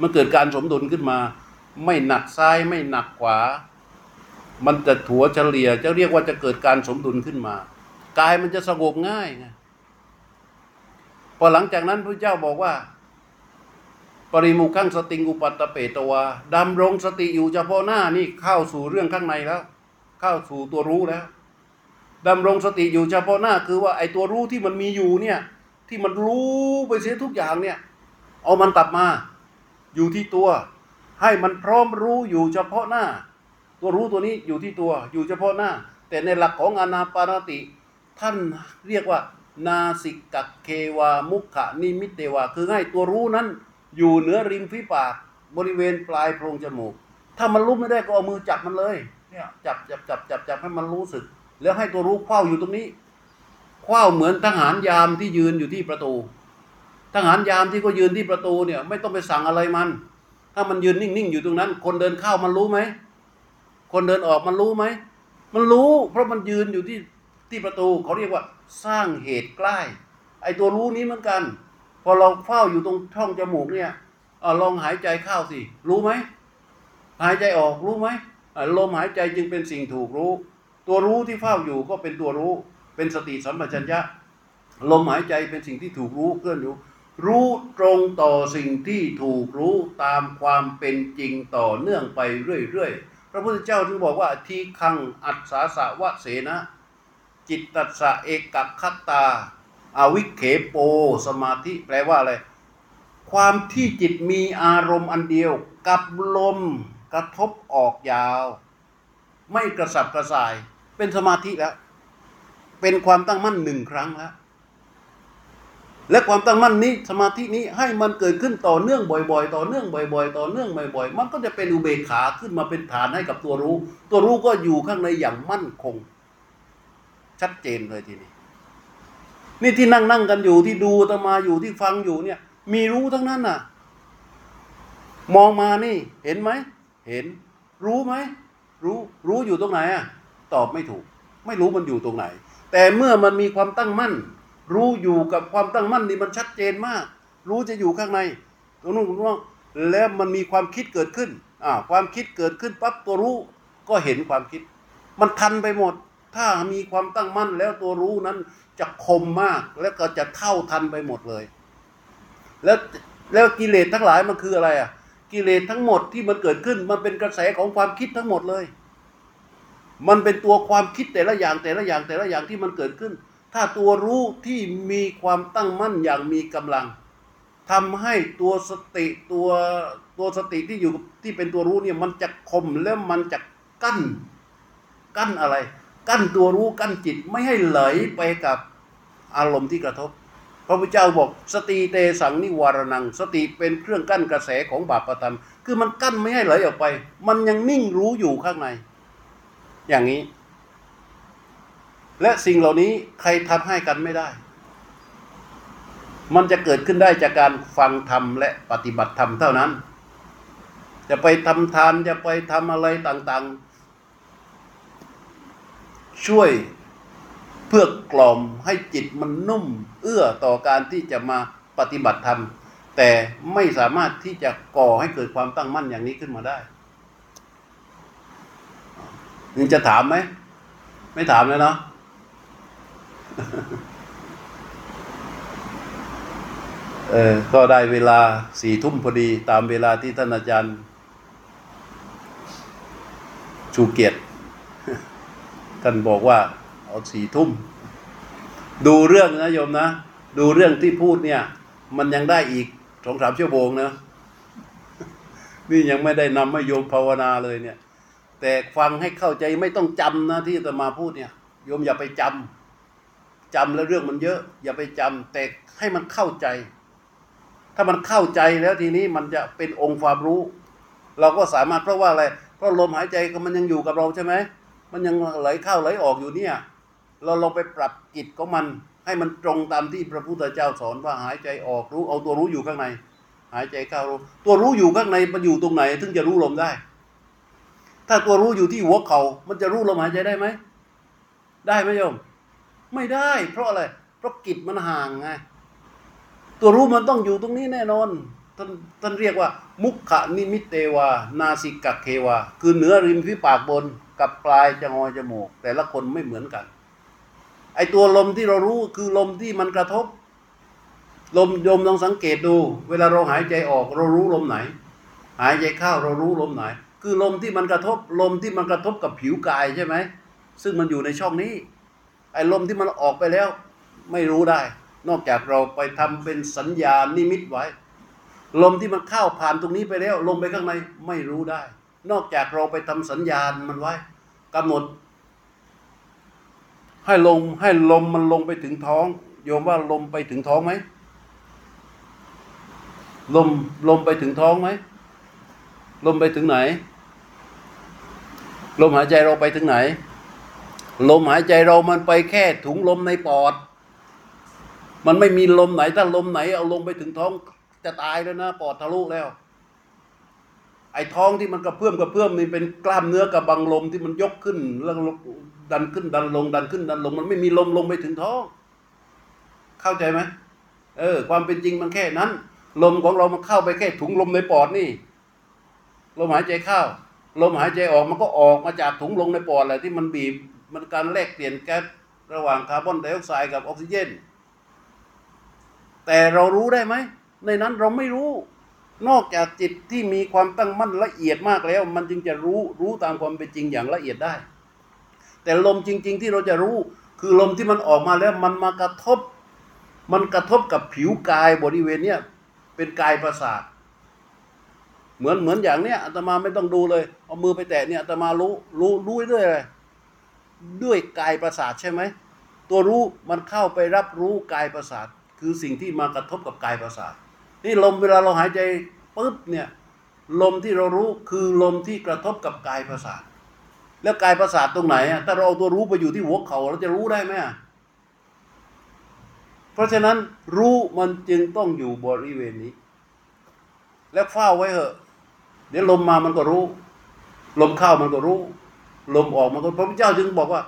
มันเกิดการสมดุลขึ้นมา ไม่หนักซ้ายไม่หนักขวา มันจะถัวเฉลี่ยจะเรียกว่าจะเกิดการสมดุลขึ้นมากายมันจะสงบง่ายไงพอหลังจากนั้นพระเจ้าบอกว่า ปริมุขังสติงอุปัตตเปตวาดำรงสติอยู่เฉพาะหน้านี่เข้าสู่เรื่องข้างในแล้ว เข้าสู่ตัวรู้แล้วดำรงสติอยู่เฉพาะหน้าคือว่าไอ้ตัวรู้ที่มันมีอยู่เนี่ย ที่มันรู้ไปเสียทุกอย่างเนี่ย เอามันกลับมา อยู่ที่ตัว ให้มันพร้อมรู้อยู่เฉพาะหน้า ตัวรู้ตัวนี้อยู่ที่ตัว อยู่เฉพาะหน้า แต่ในหลักของอานาปานสติ ท่านเรียกว่า นาสิกะเความุขะนิมิตเตวา คือให้ตัวรู้นั้น อยู่เหนือริมฝีปาก บริเวณปลายโพรงจมูก ถ้ามันรู้ไม่ได้ก็เอามือจับมันเลยเนี่ยจับจับจับจับจับให้มันรู้สึก แล้วให้ตัวรู้คว้าอยู่ตรงนี้คว้าเหมือนทหารยามที่ยืนอยู่ที่ประตู ทหารยามที่ก็ยืนที่ประตูเนี่ย ไม่ต้องไปสั่งอะไรมัน ถ้ามันยืนนิ่งๆอยู่ตรงนั้น คนเดินเข้ามันรู้ไหมคนเดินออกมันรู้ไหมมันรู้ เพราะมันยืนอยู่ที่ที่ประตูเขาเรียกว่า สร้างเหตุใกล้ ไอ้ตัวรู้นี้เหมือนกัน พอเราเฝ้าอยู่ตรงช่องจมูกเนี่ยอลองหายใจเข้าสิ รู้ไหมหายใจออกรู้ไหมลมหายใจจึงเป็นสิ่งถูกรู้ ตัวรู้ที่เฝ้าอยู่ก็เป็นตัวรู้ เป็นสติสัมปชัญญะลมหายใจเป็นสิ่งที่ถูกรู้เคลื่อนอยู่ รู้ตรงต่อสิ่งที่ถูกรู้ตามความเป็นจริงต่อเนื่องไปเรื่อยๆ พระพุทธเจ้าถึงบอกว่าทีคังอัศสาสะวะเสนะ จิตตัสสะเอกคัตตาอาวิเคโป สมาธิแปลว่าอะไร ความที่จิตมีอารมณ์อันเดียว กับลมกระทบออกยาว ไม่กระสับกระส่าย เป็นสมาธิแล้ว เป็นความตั้งมั่นหนึ่งครั้งแล้ว และความตั้งมั่นนี้สมาธินี้ให้มันเกิดขึ้นต่อเนื่องบ่อยๆ ต่อเนื่องบ่อย ๆ ต่อเนื่องบ่อย ๆ มันก็จะเป็นอุเบกขาขึ้นมาเป็นฐานให้กับตัวรู้ ตัวรู้ก็อยู่ข้างในอย่างมั่นคง ชัดเจนเลยทีนี้ นี่ที่นั่งนั่งกันอยู่ที่ดูตมาอยู่ที่ฟังอยู่เนี่ย มีรู้ทั้งนั้นน่ะ มองมานี่ เห็นไหมเห็น รู้ไหมรู้รู้อยู่ตรงไหนอะตอบไม่ถูก ไม่รู้มันอยู่ตรงไหน แต่เมื่อมันมีความตั้งมั่น รู้อยู่กับความตั้งมั่นนี่มันชัดเจนมาก รู้จะอยู่ข้างในตรงนู้นตรงนู้นแล้วมันมีความคิดเกิดขึ้นอ่าความคิดเกิดขึ้นปั๊บตัวรู้ก็เห็นความคิด มันทันไปหมด ถ้ามีความตั้งมั่นแล้วตัวรู้นั้นจะคมมากแล้วก็จะเท่าทันไปหมดเลย แล้วแล้วกิเลสทั้งหลายมันคืออะไรอะ กิเลสทั้งหมดที่มันเกิดขึ้น มันเป็นกระแสของความคิดทั้งหมดเลย มันเป็นตัวความคิดแต่ละอย่างแต่ละอย่างแต่ละอย่างที่มันเกิดขึ้น ถ้าตัวรู้ที่มีความตั้งมั่นอย่างมีกำลังทำให้ตัวสติตัวตัวสติที่อยู่ที่เป็นตัวรู้เนี่ยมันจะคมแล้วมันจะกั้น กั้นอะไร กั้นตัวรู้กั้นจิตไม่ให้ไหลไปกับอารมณ์ที่กระทบ พระพุทธเจ้าบอกสติเตสังนิวารนัง สติเป็นเครื่องกั้นกระแสของบาปประธรรม คือมันกั้นไม่ให้ไหลออกไป มันยังนิ่งรู้อยู่ข้างใน อย่างนี้ และสิ่งเหล่านี้ใครทำให้กันไม่ได้ มันจะเกิดขึ้นได้จากการฟังธรรมและปฏิบัติธรรมเท่านั้น จะไปทำทานจะไปทำอะไรต่างๆ ช่วยเพื่อกล่อมให้จิตมันนุ่ม เอื้อต่อการที่จะมาปฏิบัติธรรม แต่ไม่สามารถที่จะก่อให้เกิดความตั้งมั่นอย่างนี้ขึ้นมาได้นี่จะถามไหม ไม่ถามเลยเนาะ เออก็ได้เวลาสี่ทุ่มพอดีตามเวลาที่ท่านอาจารย์ ชูเกียรติท่านบอกว่า เอาสี่ทุ่ม ดูเรื่องนะโยมนะ ดูเรื่องที่พูดเนี่ย มันยังได้อีกสองสามชั่วโมงนะนี่ยังไม่ได้นำให้โยมภาวนาเลยเนี่ย แต่ฟังให้เข้าใจไม่ต้องจำนะที่อาตมาพูดเนี่ย โยมอย่าไปจำ จำแล้วเรื่องมันเยอะ อย่าไปจำแต่ให้มันเข้าใจ ถ้ามันเข้าใจแล้วทีนี้มันจะเป็นองค์ความรู้ เราก็สามารถเพราะว่าอะไร เพราะลมหายใจก็มันยังอยู่กับเราใช่ไหมมันยังไหลเข้าไหลออกอยู่เนี่ย เราลองไปปรับจิตของมันให้มันตรงตามที่พระพุทธเจ้าสอนว่าหายใจออกรู้เอาตัวรู้อยู่ข้างใน หายใจเข้ารู้ ตัวรู้อยู่ข้างในมันอยู่ตรงไหน ถึงจะรู้ลมได้ ถ้าตัวรู้อยู่ที่หัวเขา่ามันจะรู้ลมหายใจได้ไหมได้ไหมโยม ไม่ได้ เพราะอะไร เพราะกิจมันห่างไงตัวรู้มันต้องอยู่ตรงนี้แน่นอนท่านท่านเรียกว่า มุขะนิมิตเตวา นาสิกะเควา คือเหนือริมฝีปากบนกับปลายจงอยจมูก แต่ละคนไม่เหมือนกัน ไอตัวลมที่เรารู้คือลมที่มันกระทบ ลมยมลองสังเกตดู เวลาเราหายใจออก เรารู้ลมไหน หายใจเข้าเรารู้ลมไหน คือลมที่มันกระทบ ลมที่มันกระทบกับผิวกายใช่ไหมซึ่งมันอยู่ในช่องนี้ ไอ้ลมที่มันออกไปแล้วไม่รู้ได้ นอกจากเราไปทำเป็นสัญญาณนิมิตไว้ ลมที่มันเข้าผ่านตรงนี้ไปแล้ว ลมไปข้างในไม่รู้ได้ นอกจากเราไปทำสัญญาณมันไว้กำหนด ให้ลมให้ลมมันลงไปถึงท้อง โยมว่าลมไปถึงท้องไหมลมลมไปถึงท้องไหมลมไปถึงไหน ลมหายใจเราไปถึงไหน ลมหายใจเรามันไปแค่ถุงลมในปอด มันไม่มีลมไหนถ้าลมไหน เอาลงไปถึงท้องจะตายแล้วนะ ปอดทะลุแล้ว ไอ้ท้องที่มันกระเพื่อมกระเพื่อมนี่เป็นกล้ามเนื้อกับบังลมที่มันยกขึ้นแล้วดันขึ้นดันลงดันขึ้นดันลง มันไม่มีลมลงไปถึงท้อง เข้าใจไหมเออ ความเป็นจริงมันแค่นั้น ลมของเรามันเข้าไปแค่ถุงลมในปอดนี่ ลมหายใจเข้า ลมหายใจออกมันก็ออกมาจากถุงลมในปอดแหละที่มันบีบ มันการแลกเปลี่ยนแก๊สระหว่างคาร์บอนไดออกไซด์กับออกซิเจน แต่เรารู้ได้ไหม ในนั้นเราไม่รู้ นอกจากจิตที่มีความตั้งมั่นละเอียดมากแล้ว มันจึงจะรู้รู้ตามความเป็นจริงอย่างละเอียดได้ แต่ลมจริง ๆ ที่เราจะรู้คือลมที่มันออกมาแล้วมันมากระทบ มันกระทบกับผิวกายบริเวณเนี้ยเป็นกายประสาทเหมือนเหมือนอย่างเนี้ยอาตมาไม่ต้องดูเลย เอามือไปแตะเนี่ยอาตมารู้รู้รู้ด้วยอะไร ด้วยกายประสาทใช่ไหม ตัวรู้มันเข้าไปรับรู้กายประสาท คือสิ่งที่มากระทบกับกายประสาท นี่ลมเวลาเราหายใจปุ๊บเนี่ยลมที่เรารู้คือลมที่กระทบกับกายประสาท แล้วกายประสาทตรงไหนอะถ้าเราเอาตัวรู้ไปอยู่ที่หัวเขาเราจะรู้ได้ไหมเพราะฉะนั้นรู้มันจึงต้องอยู่บริเวณนี้ แล้วเฝ้าไว้เถอะ เดี๋ยวลมมามันก็รู้ ลมเข้ามันก็รู้ ลมออกมันก็พระพุทธเจ้าจึงบอกว่า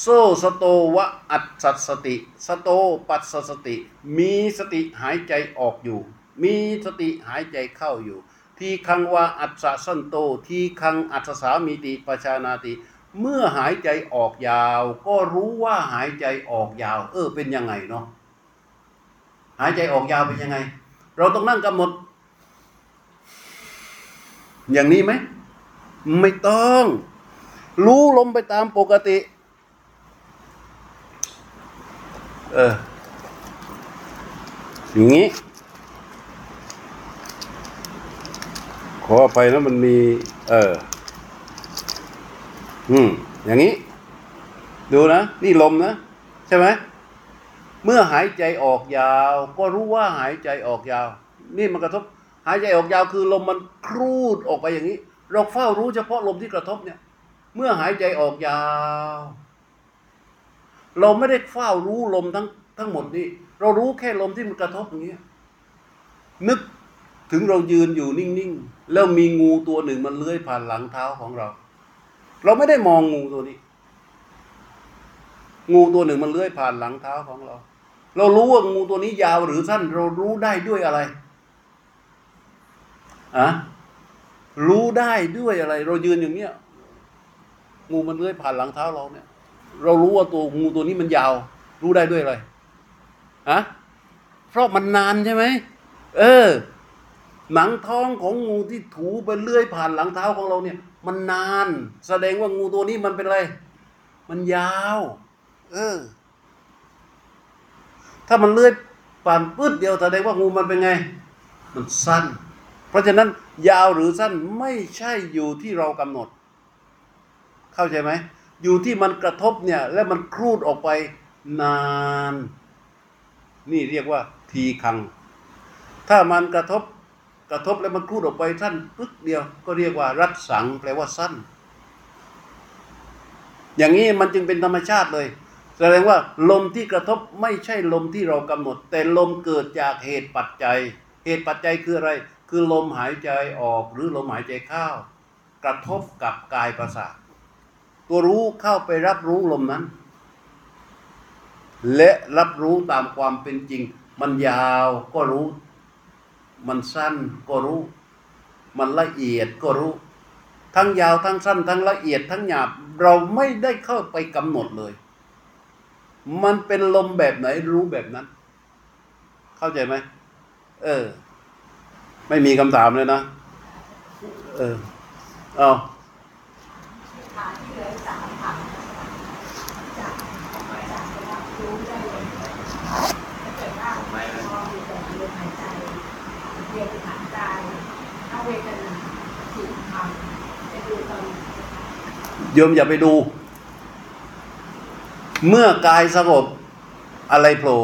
โซสโตวะอัตสัตสติ สโตปัสสติ มีสติหายใจออกอยู่ มีสติหายใจเข้าอยู่ ทีคังวาอัตสะสันโต ทีคังอัตสสามีติปชานาติ เมื่อหายใจออกยาว ก็รู้ว่าหายใจออกยาว เออเป็นยังไงเนาะหายใจออกยาวเป็นยังไง เราต้องนั่งกำหนด อย่างนี้ไหม ไม่ต้อง รู้ลมไปตามปกติ เออ อย่างนี้ ขออภัยนะมันมี เออ อืม อย่างนี้ ดูนะ นี่ลมนะ ใช่ไหม เมื่อหายใจออกยาว ก็รู้ว่าหายใจออกยาว นี่มันกระทบ หายใจออกยาวคือลมมันครูดออกไปอย่างนี้ เราเฝ้ารู้เฉพาะลมที่กระทบเนี่ย เมื่อหายใจออกยาว เราไม่ได้เฝ้ารู้ลมทั้งทั้งหมดนี้เรารู้แค่ลมที่มันกระทบอย่างนี้ยนึกถึงเรายืนอยู่นิ่งๆ แล้วมีงูตัวหนึ่งมันเลื้อยผ่านหลังเท้าของเรา เราไม่ได้มองงูตัวนี้ งูตัวหนึ่งมันเลื้อยผ่านหลังเท้าของเรา เรารู้ว่างูตัวนี้ยาวหรือสั้น เรารู้ได้ด้วยอะไรอะรู้ได้ด้วยอะไร เรายืนอย่างเนี้ย งูมันเลื้อยผ่านหลังเท้าเราเนี่ย เรารู้ว่าตัวงูตัวนี้มันยาว รู้ได้ด้วยอะไรอะเพราะมันนานใช่ไหมเออ หนังท้องของงูที่ถูไปเลื่อยผ่านหลังเท้าของเราเนี่ย มันนาน แสดงว่างูตัวนี้มันเป็นอะไรมันยาว เออ ถ้ามันเลื่อยผ่านปื้ดเดียวแสดงว่างูมันเป็นไง มันสั้น เพราะฉะนั้นยาวหรือสั้นไม่ใช่อยู่ที่เรากำหนด เข้าใจไหมอยู่ที่มันกระทบเนี่ยแล้วมันครูดออกไปนาน นี่เรียกว่าทีคัง ถ้ามันกระทบกระทบแล้วมันครูดออกไปสั้นปึ๊กเดียว ก็เรียกว่า รัดสังแปลว่าสั้น อย่างนี้มันจึงเป็นธรรมชาติเลย แสดงว่าลมที่กระทบไม่ใช่ลมที่เรากำหนด แต่ลมเกิดจากเหตุปัจจัย เหตุปัจจัยคืออะไร คือลมหายใจออกหรือลมหายใจเข้ากระทบกับกายประสาท ตัวรู้เข้าไปรับรู้ลมนั้น และรับรู้ตามความเป็นจริง มันยาวก็รู้ มันสั้นก็รู้ มันละเอียดก็รู้ ทั้งยาวทั้งสั้น ทั้งละเอียดทั้งหยาบเราไม่ได้เข้าไปกำหนดเลย มันเป็นลมแบบไหนรู้แบบนั้น เข้าใจไหมเออ ไม่มีคำถามเลยนะ เออ เอา ฐานที่เหลือสามค่ะจากจากรับรู้ได้เลยถ้าเกิดว่าพอมีแต่ลมหายใจเรียนฐานกายถ้าเวทนาจิตธรรมจะดูตอน โยมอย่าไปดู เมื่อกายสงบอะไรโผล่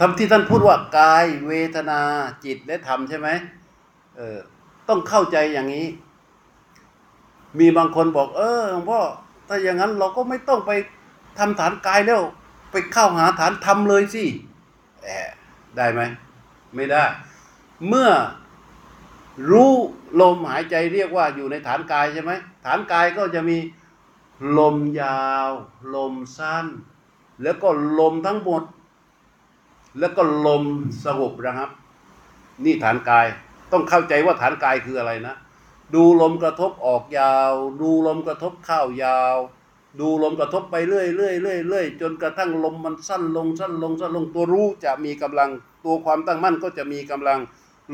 ทำที่ท่านพูดว่ากายเวทนาจิตและธรรมใช่ไหมเออ ต้องเข้าใจอย่างนี้ มีบางคนบอก เออหลวงพ่อถ้าอย่างนั้นเราก็ไม่ต้องไปทำฐานกายแล้ว ไปเข้าหาฐานธรรมเลยสิแอบได้ไหมไม่ได้ เมื่อรู้ลมหายใจเรียกว่าอยู่ในฐานกายใช่ไหมฐานกายก็จะมี ลมยาว ลมสั้น แล้วก็ลมทั้งหมด แล้วก็ลมสงบนะครับ นี่ฐานกายต้องเข้าใจว่าฐานกายคืออะไรนะ ดูลมกระทบออกยาว ดูลมกระทบเข้ายาว ดูลมกระทบไปเรื่อยเรื่อยเรื่อยเรื่อยจนกระทั่งลมมันสั้นลงสั้นลงสั้นลงตัวรู้จะมีกำลังตัวความตั้งมั่นก็จะมีกำลัง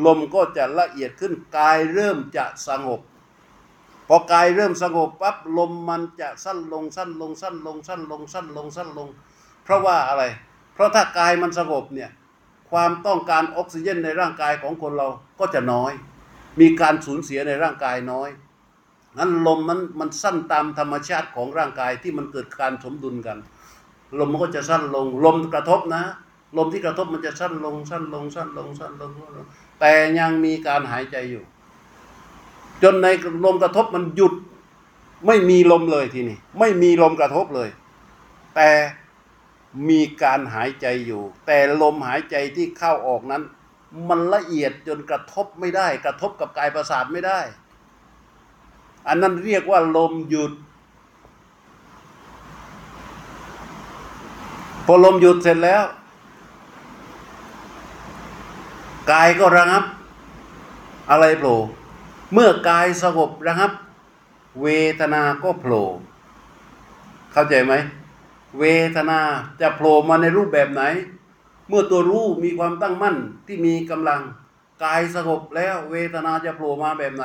ลมก็จะละเอียดขึ้นกายเริ่มจะสงบ พอกายเริ่มสงบปั๊บลมมันจะสั้นลงสั้นลงสั้นลงสั้นลงสั้นลงสั้นลง เพราะว่าอะไร เพราะถ้ากายมันสงบเนี่ยความต้องการออกซิเจนในร่างกายของคนเราก็จะน้อย มีการสูญเสียในร่างกายน้อยนั้นลมมันมันสั้นตามธรรมชาติของร่างกายที่มันเกิดการสมดุลกัน ลมมันก็จะสั้นลง ลมกระทบนะ ลมที่กระทบมันจะสั้นลงสั้นลงสั้นลงสั้นลง แต่ยังมีการหายใจอยู่ จนในลมกระทบมันหยุด ไม่มีลมเลยทีนี้ไม่มีลมกระทบเลย แต่มีการหายใจอยู่ แต่ลมหายใจที่เข้าออกนั้น มันละเอียดจนกระทบไม่ได้ กระทบกับกายประสาทไม่ได้ อันนั้นเรียกว่าลมหยุด พอลมหยุดเสร็จแล้วกายก็ระงับ อะไรโผล่ เมื่อกายสงบระงับ เวทนาก็โผล่เข้าใจไหมเวทนาจะโผล่มาในรูปแบบไหน เมื่อตัวรู้มีความตั้งมั่นที่มีกำลังกายสงบแล้วเวทนาจะโผล่มาแบบไหน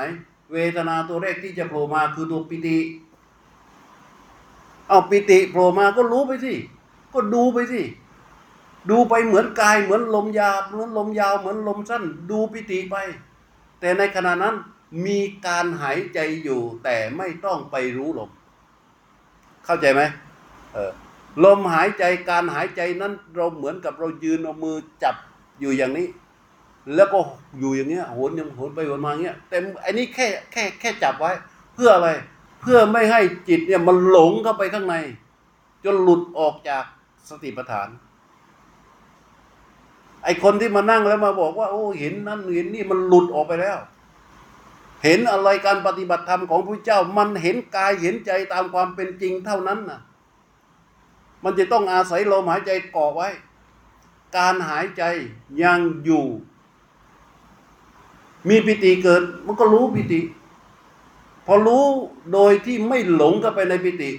เวทนาตัวแรกที่จะโผล่มาคือตัวปิติ เอาปิติโผล่มาก็รู้ไปสิก็ดูไปสิดูไปเหมือนกายเหมือนลมยาวเหมือนลมยาวเหมือนลมสั้น ดูปิติไป แต่ในขณะนั้น มีการหายใจอยู่แต่ไม่ต้องไปรู้ลม เข้าใจไหมเออลมหายใจการหายใจนั้นเราเหมือนกับเรายืนเอามือจับอยู่อย่างนี้ แล้วก็อยู่อย่างเงี้ยโหนยังโหนไปโหนมาเงี้ยแต่อันนี้แค่แค่แค่จับไว้ เพื่ออะไร เพื่อไม่ให้จิตเนี่ยมันหลงเข้าไปข้างใน จนหลุดออกจากสติปัฏฐาน ไอคนที่มานั่งแล้วมาบอกว่า โอ้เห็นนั่นเห็นนี่มันหลุดออกไปแล้ว เห็นอะไรการปฏิบัติธรรมของพระเจ้า มันเห็นกายเห็นใจตามความเป็นจริงเท่านั้นนะมันจะต้องอาศัยลมหายใจก่อไว้ การหายใจยังอยู่ มีปิติเกิด มันก็รู้ปิติ พอรู้โดยที่ไม่หลงเข้าไปในปิติ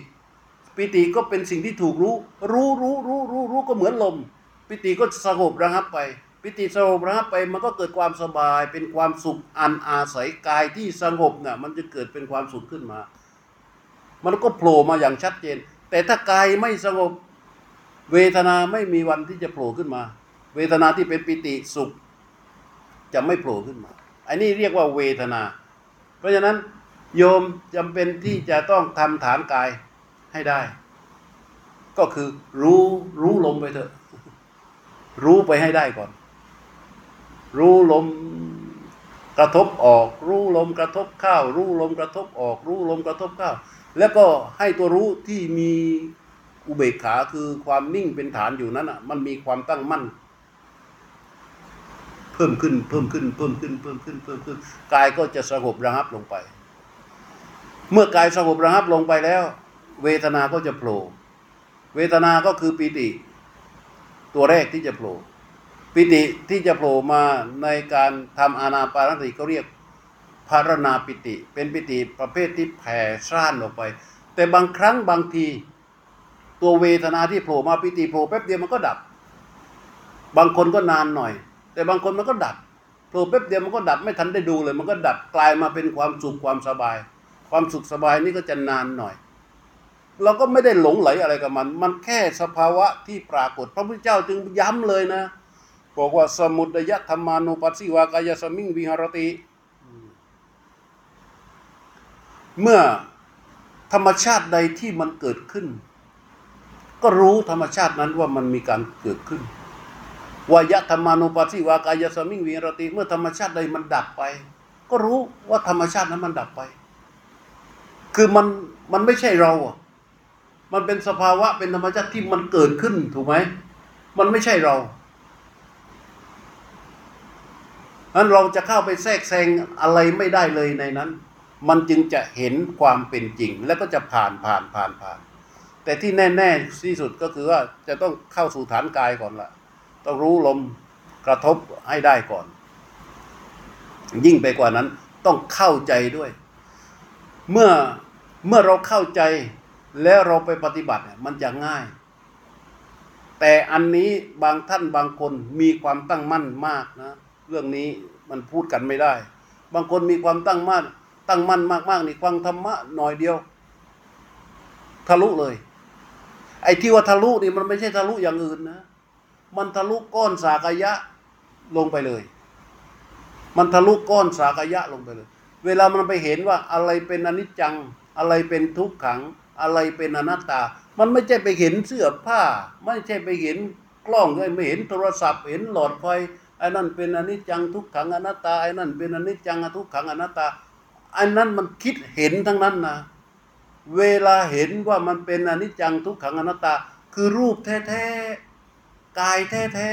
ปิติก็เป็นสิ่งที่ถูกรู้ รู้รู้รู้รู้รู้ก็เหมือนลม ปิติก็สงบระงับไป ปิติสงบระงับไปมันก็เกิดความสบายเป็นความสุขอันอาศัยกายที่สงบน่ะมันจะเกิดเป็นความสุขขึ้นมา มันก็โผล่มาอย่างชัดเจน แต่ถ้ากายไม่สงบ เวทนาไม่มีวันที่จะโผล่ขึ้นมา เวทนาที่เป็นปิติสุข จะไม่โผล่ขึ้นมา อันนี้เรียกว่าเวทนา เพราะฉะนั้นโยมจำเป็นที่จะต้องทำฐานกายให้ได้ ก็คือรู้รู้ลมไปเถอะ รู้ไปให้ได้ก่อน รู้ลมกระทบออก รู้ลมกระทบเข้า รู้ลมกระทบออก รู้ลมกระทบเข้า แล้วก็ให้ตัวรู้ที่มีอุเบกขาคือความนิ่งเป็นฐานอยู่นั้นอะ มันมีความตั้งมั่น เพิ่มขึ้นเพิ่มขึ้น เพิ่มขึ้น เพิ่มขึ้น เพิ่มขึ้นกายก็จะสงบระงับลงไป เมื่อกายสงบระงับลงไปแล้ว เวทนาก็จะโผล่เวทนาก็คือปีติ ตัวแรกที่จะโผล่ ปิติที่จะโผล่มาในการทำอานาปานสติก็เรียกภารณาปิติ เป็นปิติประเภทที่แผ่ซ่านออกไป แต่บางครั้งบางทีตัวเวทนาที่โผล่มาปิติโผล่แป๊บเดียวมันก็ดับ บางคนก็นานหน่อย แต่บางคนมันก็ดับโผล่แป๊บเดียวมันก็ดับไม่ทันได้ดูเลย มันก็ดับกลายมาเป็นความสุขความสบาย ความสุขสบายนี่ก็จะนานหน่อย เราก็ไม่ได้หลงไหลอะไรกับมัน มันแค่สภาวะที่ปรากฏ พระพุทธเจ้าจึงย้ำเลยนะ บอกว่าสมุดยธรรมานุปัสสิวากายสมิงวิหารติ เมื่อธรรมชาติใดที่มันเกิดขึ้น ก็รู้ธรรมชาตินั้นว่ามันมีการเกิดขึ้นวายธรรมานุปัสสิวากายสมิงวิหารติ เมื่อธรรมชาติใดมันดับไป ก็รู้ว่าธรรมชาตินั้นมันดับไป คือมันมันไม่ใช่เราอะมันเป็นสภาวะเป็นธรรมชาติที่มันเกิดขึ้นถูกไหม มันไม่ใช่เรา นั้นเราจะเข้าไปแทรกแซงอะไรไม่ได้เลยในนั้น มันจึงจะเห็นความเป็นจริง แล้วก็จะผ่านผ่านผ่านผ่าน แต่ที่แน่ ๆ ที่สุดก็คือว่าจะต้องเข้าสู่ฐานกายก่อนละต้องรู้ลมกระทบให้ได้ก่อน ยิ่งไปกว่านั้นต้องเข้าใจด้วย เมื่อเมื่อเราเข้าใจแล้วเราไปปฏิบัติเนี่ยมันจะง่าย แต่อันนี้บางท่านบางคนมีความตั้งมั่นมากนะ เรื่องนี้มันพูดกันไม่ได้ บางคนมีความตั้งมั่นตั้งมั่นมากๆนี่ฟังธรรมะหน่อยเดียว ทะลุเลย ไอ้ที่ว่าทะลุนี่มันไม่ใช่ทะลุอย่างอื่นนะ มันทะลุก้อนสากยะลงไปเลย มันทะลุก้อนสากยะลงไปเลย เวลามันไปเห็นว่าอะไรเป็นอนิจจัง อะไรเป็นทุกขัง อะไรเป็นอนัตตา มันไม่ใช่ไปเห็นเสื้อผ้า ไม่ใช่ไปเห็นกล้องด้วยไม่เห็นโทรศัพท์ เห็นหลอดไฟ ไอ้นั่นเป็นอนิจจังทุกขังอนัตตาไอ้นั่นเป็นอนิจจังทุกขังอนัตตาไอ้นั่นมันคิดเห็นทั้งนั้นนะเวลาเห็นว่ามันเป็นอนิจจังทุกขังอนัตตา คือรูปแท้ๆกายแท้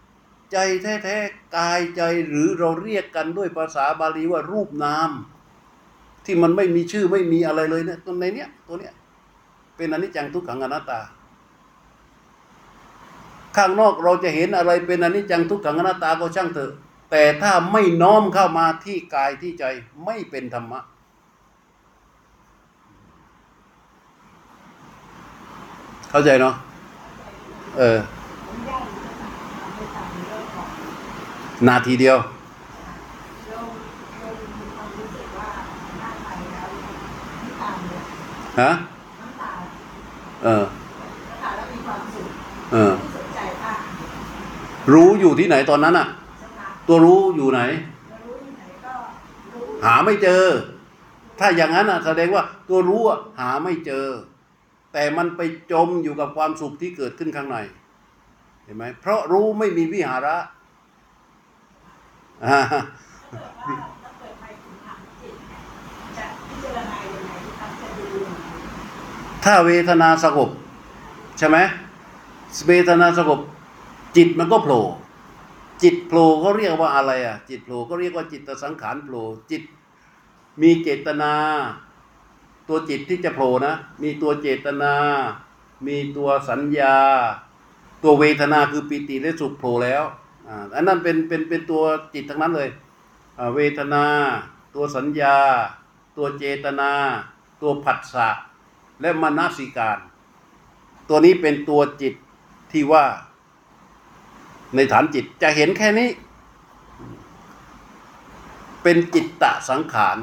ๆใจแท้ๆกายใจหรือเราเรียกกันด้วยภาษาบาลีว่ารูปนาม ที่มันไม่มีชื่อไม่มีอะไรเลยเนี่ยตัวในเนี้ยตัวเนี้ยเป็นอนิจจังทุกขังอนัตตา ข้างนอกเราจะเห็นอะไรเป็นอนิจจังทุกขังอนัตตาก็ช่างเถอะ แต่ถ้าไม่น้อมเข้ามาที่กายที่ใจไม่เป็นธรรมะ เข้าใจเนาะเออ นาทีเดียวฮะเออเออ รู้อยู่ที่ไหนตอนนั้นอะสภาพตัวรู้อยู่ไหนจะรู้ที่ไหนก็รู้หาไม่เจอ ถ้าอย่างนั้นอะแสดงว่าตัวรู้อะหาไม่เจอ แต่มันไปจมอยู่กับความสุขที่เกิดขึ้นข้างใน เห็นไหมเพราะรู้ไม่มีวิหาระอ่าถ้าเกิดไปถึงทางจิตเนี่ยจะพิจารณายังไงครับจะดูยังไงถ้าเวทนาสงบใช่ไหมเวทนาสงบ จิตมันก็โผล่จิตโผล่เขาเรียกว่าอะไรอะ จิตโผล่ก็เรียกว่าจิตสังขารโผล่จิต มีเจตนา ตัวจิตที่จะโผล่นะ มีตัวเจตนา มีตัวสัญญา ตัวเวทนาคือปิติและสุขโผล่แล้วอ่าอันนั้นเป็นเป็นเป็นตัวจิตทั้งนั้นเลยอ่าเวทนา ตัวสัญญา ตัวเจตนา ตัวผัสสะและมนสิการ ตัวนี้เป็นตัวจิตที่ว่า ในฐานจิตจะเห็นแค่นี้ เป็นจิตตะสังขาร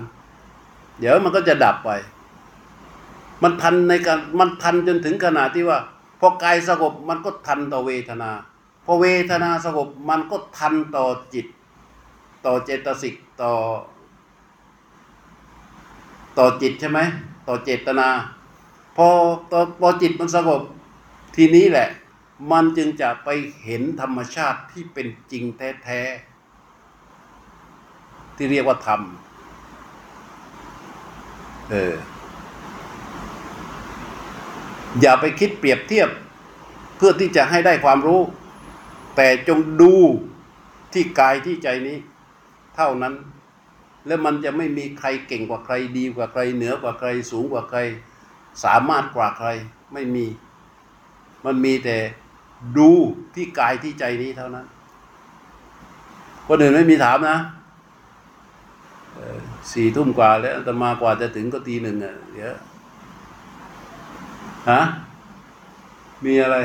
เดี๋ยวมันก็จะดับไป มันทันในการมันทันจนถึงขนาดที่ว่า พอกายสงบมันก็ทันต่อเวทนา พอเวทนาสงบมันก็ทันต่อจิต ต่อเจตสิกต่อ ต่อจิตใช่ไหมต่อเจตนา พอต่อพอจิตมันสงบทีนี้แหละ มันจึงจะไปเห็นธรรมชาติที่เป็นจริงแท้ๆ ที่เรียกว่าธรรม เออ อย่าไปคิดเปรียบเทียบ เพื่อที่จะให้ได้ความรู้ แต่จงดูที่กายที่ใจนี้ เท่านั้น แล้วมันจะไม่มีใครเก่งกว่าใครดีกว่าใคร เหนือกว่าใครสูงกว่าใคร สามารถกว่าใครไม่มี มันมีแต่ ดูที่กายที่ใจนี้เท่านั้น คนอื่นไม่มีถามนะสี่ทุ่มกว่าแล้วตมากว่าจะถึงก็ตีหนึ่งอะเดี๋ยวฮะมีอะไร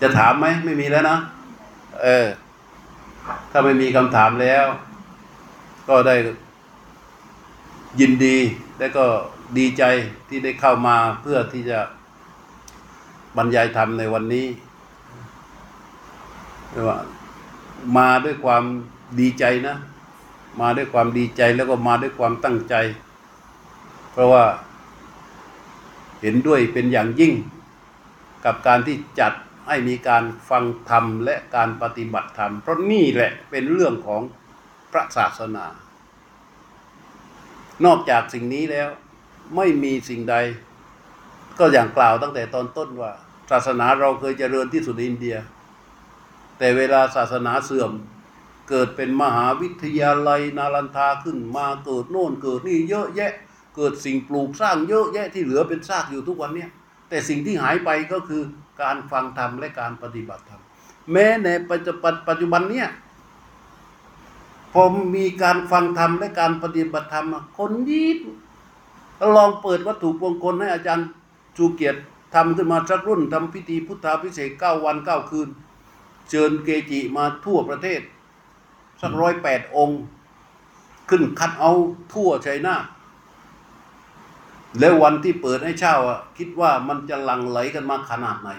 จะถามไหมไม่มีแล้วนะเออ ถ้าไม่มีคำถามแล้ว ก็ได้ยินดีและก็ดีใจที่ได้เข้ามาเพื่อที่จะบรรยายธรรมในวันนี้ เรียกว่ามาด้วยความดีใจนะ มาด้วยความดีใจแล้วก็มาด้วยความตั้งใจ เพราะว่าเห็นด้วยเป็นอย่างยิ่ง กับการที่จัดให้มีการฟังธรรมและการปฏิบัติธรรม เพราะนี่แหละเป็นเรื่องของพระศาสนา นอกจากสิ่งนี้แล้วไม่มีสิ่งใด ก็อย่างกล่าวตั้งแต่ตอนต้นว่า ศาสนาเราเคยเจริญที่สุดในอินเดีย แต่เวลาศาสนาเสื่อม เกิดเป็นมหาวิทยาลัยนารันทาขึ้นมาเกิดโน่นเกิดนี่เยอะแยะ เกิดสิ่งปลูกสร้างเยอะแยะที่เหลือเป็นซากอยู่ทุกวันเนี้ยแต่สิ่งที่หายไปก็คือการฟังธรรมและการปฏิบัติธรรมแม้ในปัจจุบันปัจจุบันเนี้ยพอมีการฟังธรรมและการปฏิบัติธรรมคนยีดลองเปิดวัตถุมงคลให้อาจารย์ชูเกียรติทำขึ้นมาสักรุ่นทำพิธีพุทธาพิเศษเก้าวันเก้าคืน เชิญเกจิมาทั่วประเทศ สักร้อยแปดองค์ ขึ้นคัดเอาทั่วชัยนาทแล้ววันที่เปิดให้เช่าอะคิดว่ามันจะหลั่งไหลกันมาขนาดไหน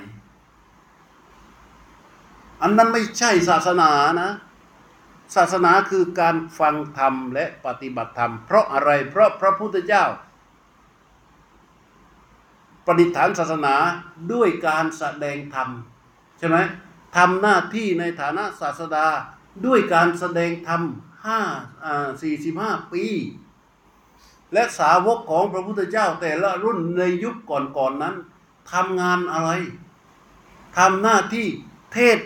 อันนั้นไม่ใช่ศาสนานะ ศาสนาคือการฟังธรรมและปฏิบัติธรรม เพราะอะไร เพราะพระพุทธเจ้า ประดิษฐานศาสนาด้วยการแสดงธรรม ใช่ไหม ทำหน้าที่ในฐานะศาสดาด้วยการแสดงธรรมห้าสี่สิบห้าปี และสาวกของพระพุทธเจ้าแต่ละรุ่นในยุคก่อนๆนนั้นทำงานอะไรทำหน้าที่เทศ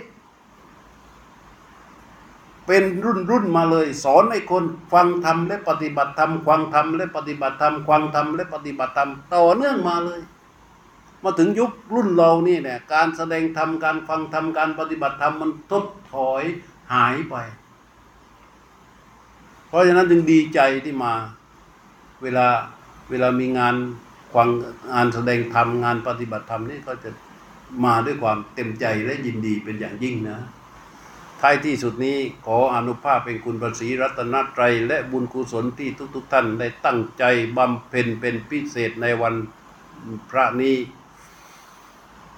เป็นรุ่นรุ่นมาเลย สอนให้คนฟังธรรมและปฏิบัติธรรมฟังธรรมและปฏิบัติธรรมฟังธรรมและปฏิบัติธรรมต่อเนื่องมาเลย มาถึงยุครุ่นเรานี่เนี่ยการแสดงธรรมการฟังธรรมการปฏิบัติธรรมมันทดถอยหายไป เพราะฉะนั้นจึงดีใจที่มา เวลาเวลามีงานฟังงานแสดงธรรมงานปฏิบัติธรรมนี่ก็จะมาด้วยความเต็มใจและยินดีเป็นอย่างยิ่งนะท้ายที่สุดนี้ขออนุภาพเป็นคุณพระศรีรัตนตรัย และบุญกุศลที่ทุก ๆทท่านได้ตั้งใจบำเพ็ญเป็นพิเศษในวันพระนี้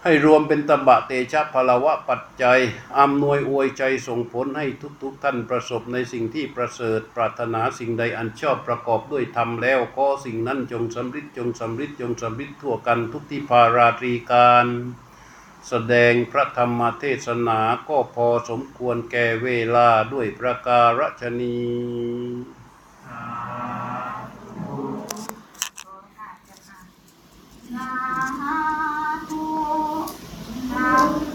ให้รวมเป็นตบะเตชะพลวะปัจจัยอำนวยอวยใจส่งผลให้ทุกๆทท่านประสบในสิ่งที่ประเสริฐ ปรารถนาสิ่งใดอันชอบประกอบด้วยธรรมแล้วก็สิ่งนั้นจงสำริดจงสำริดจงสำริดทั่วกันทุกที่พาราตรีการ แสดงพระธรรมเทศนาก็พอสมควรแก่เวลาด้วยประการฉนีสา 啊多啊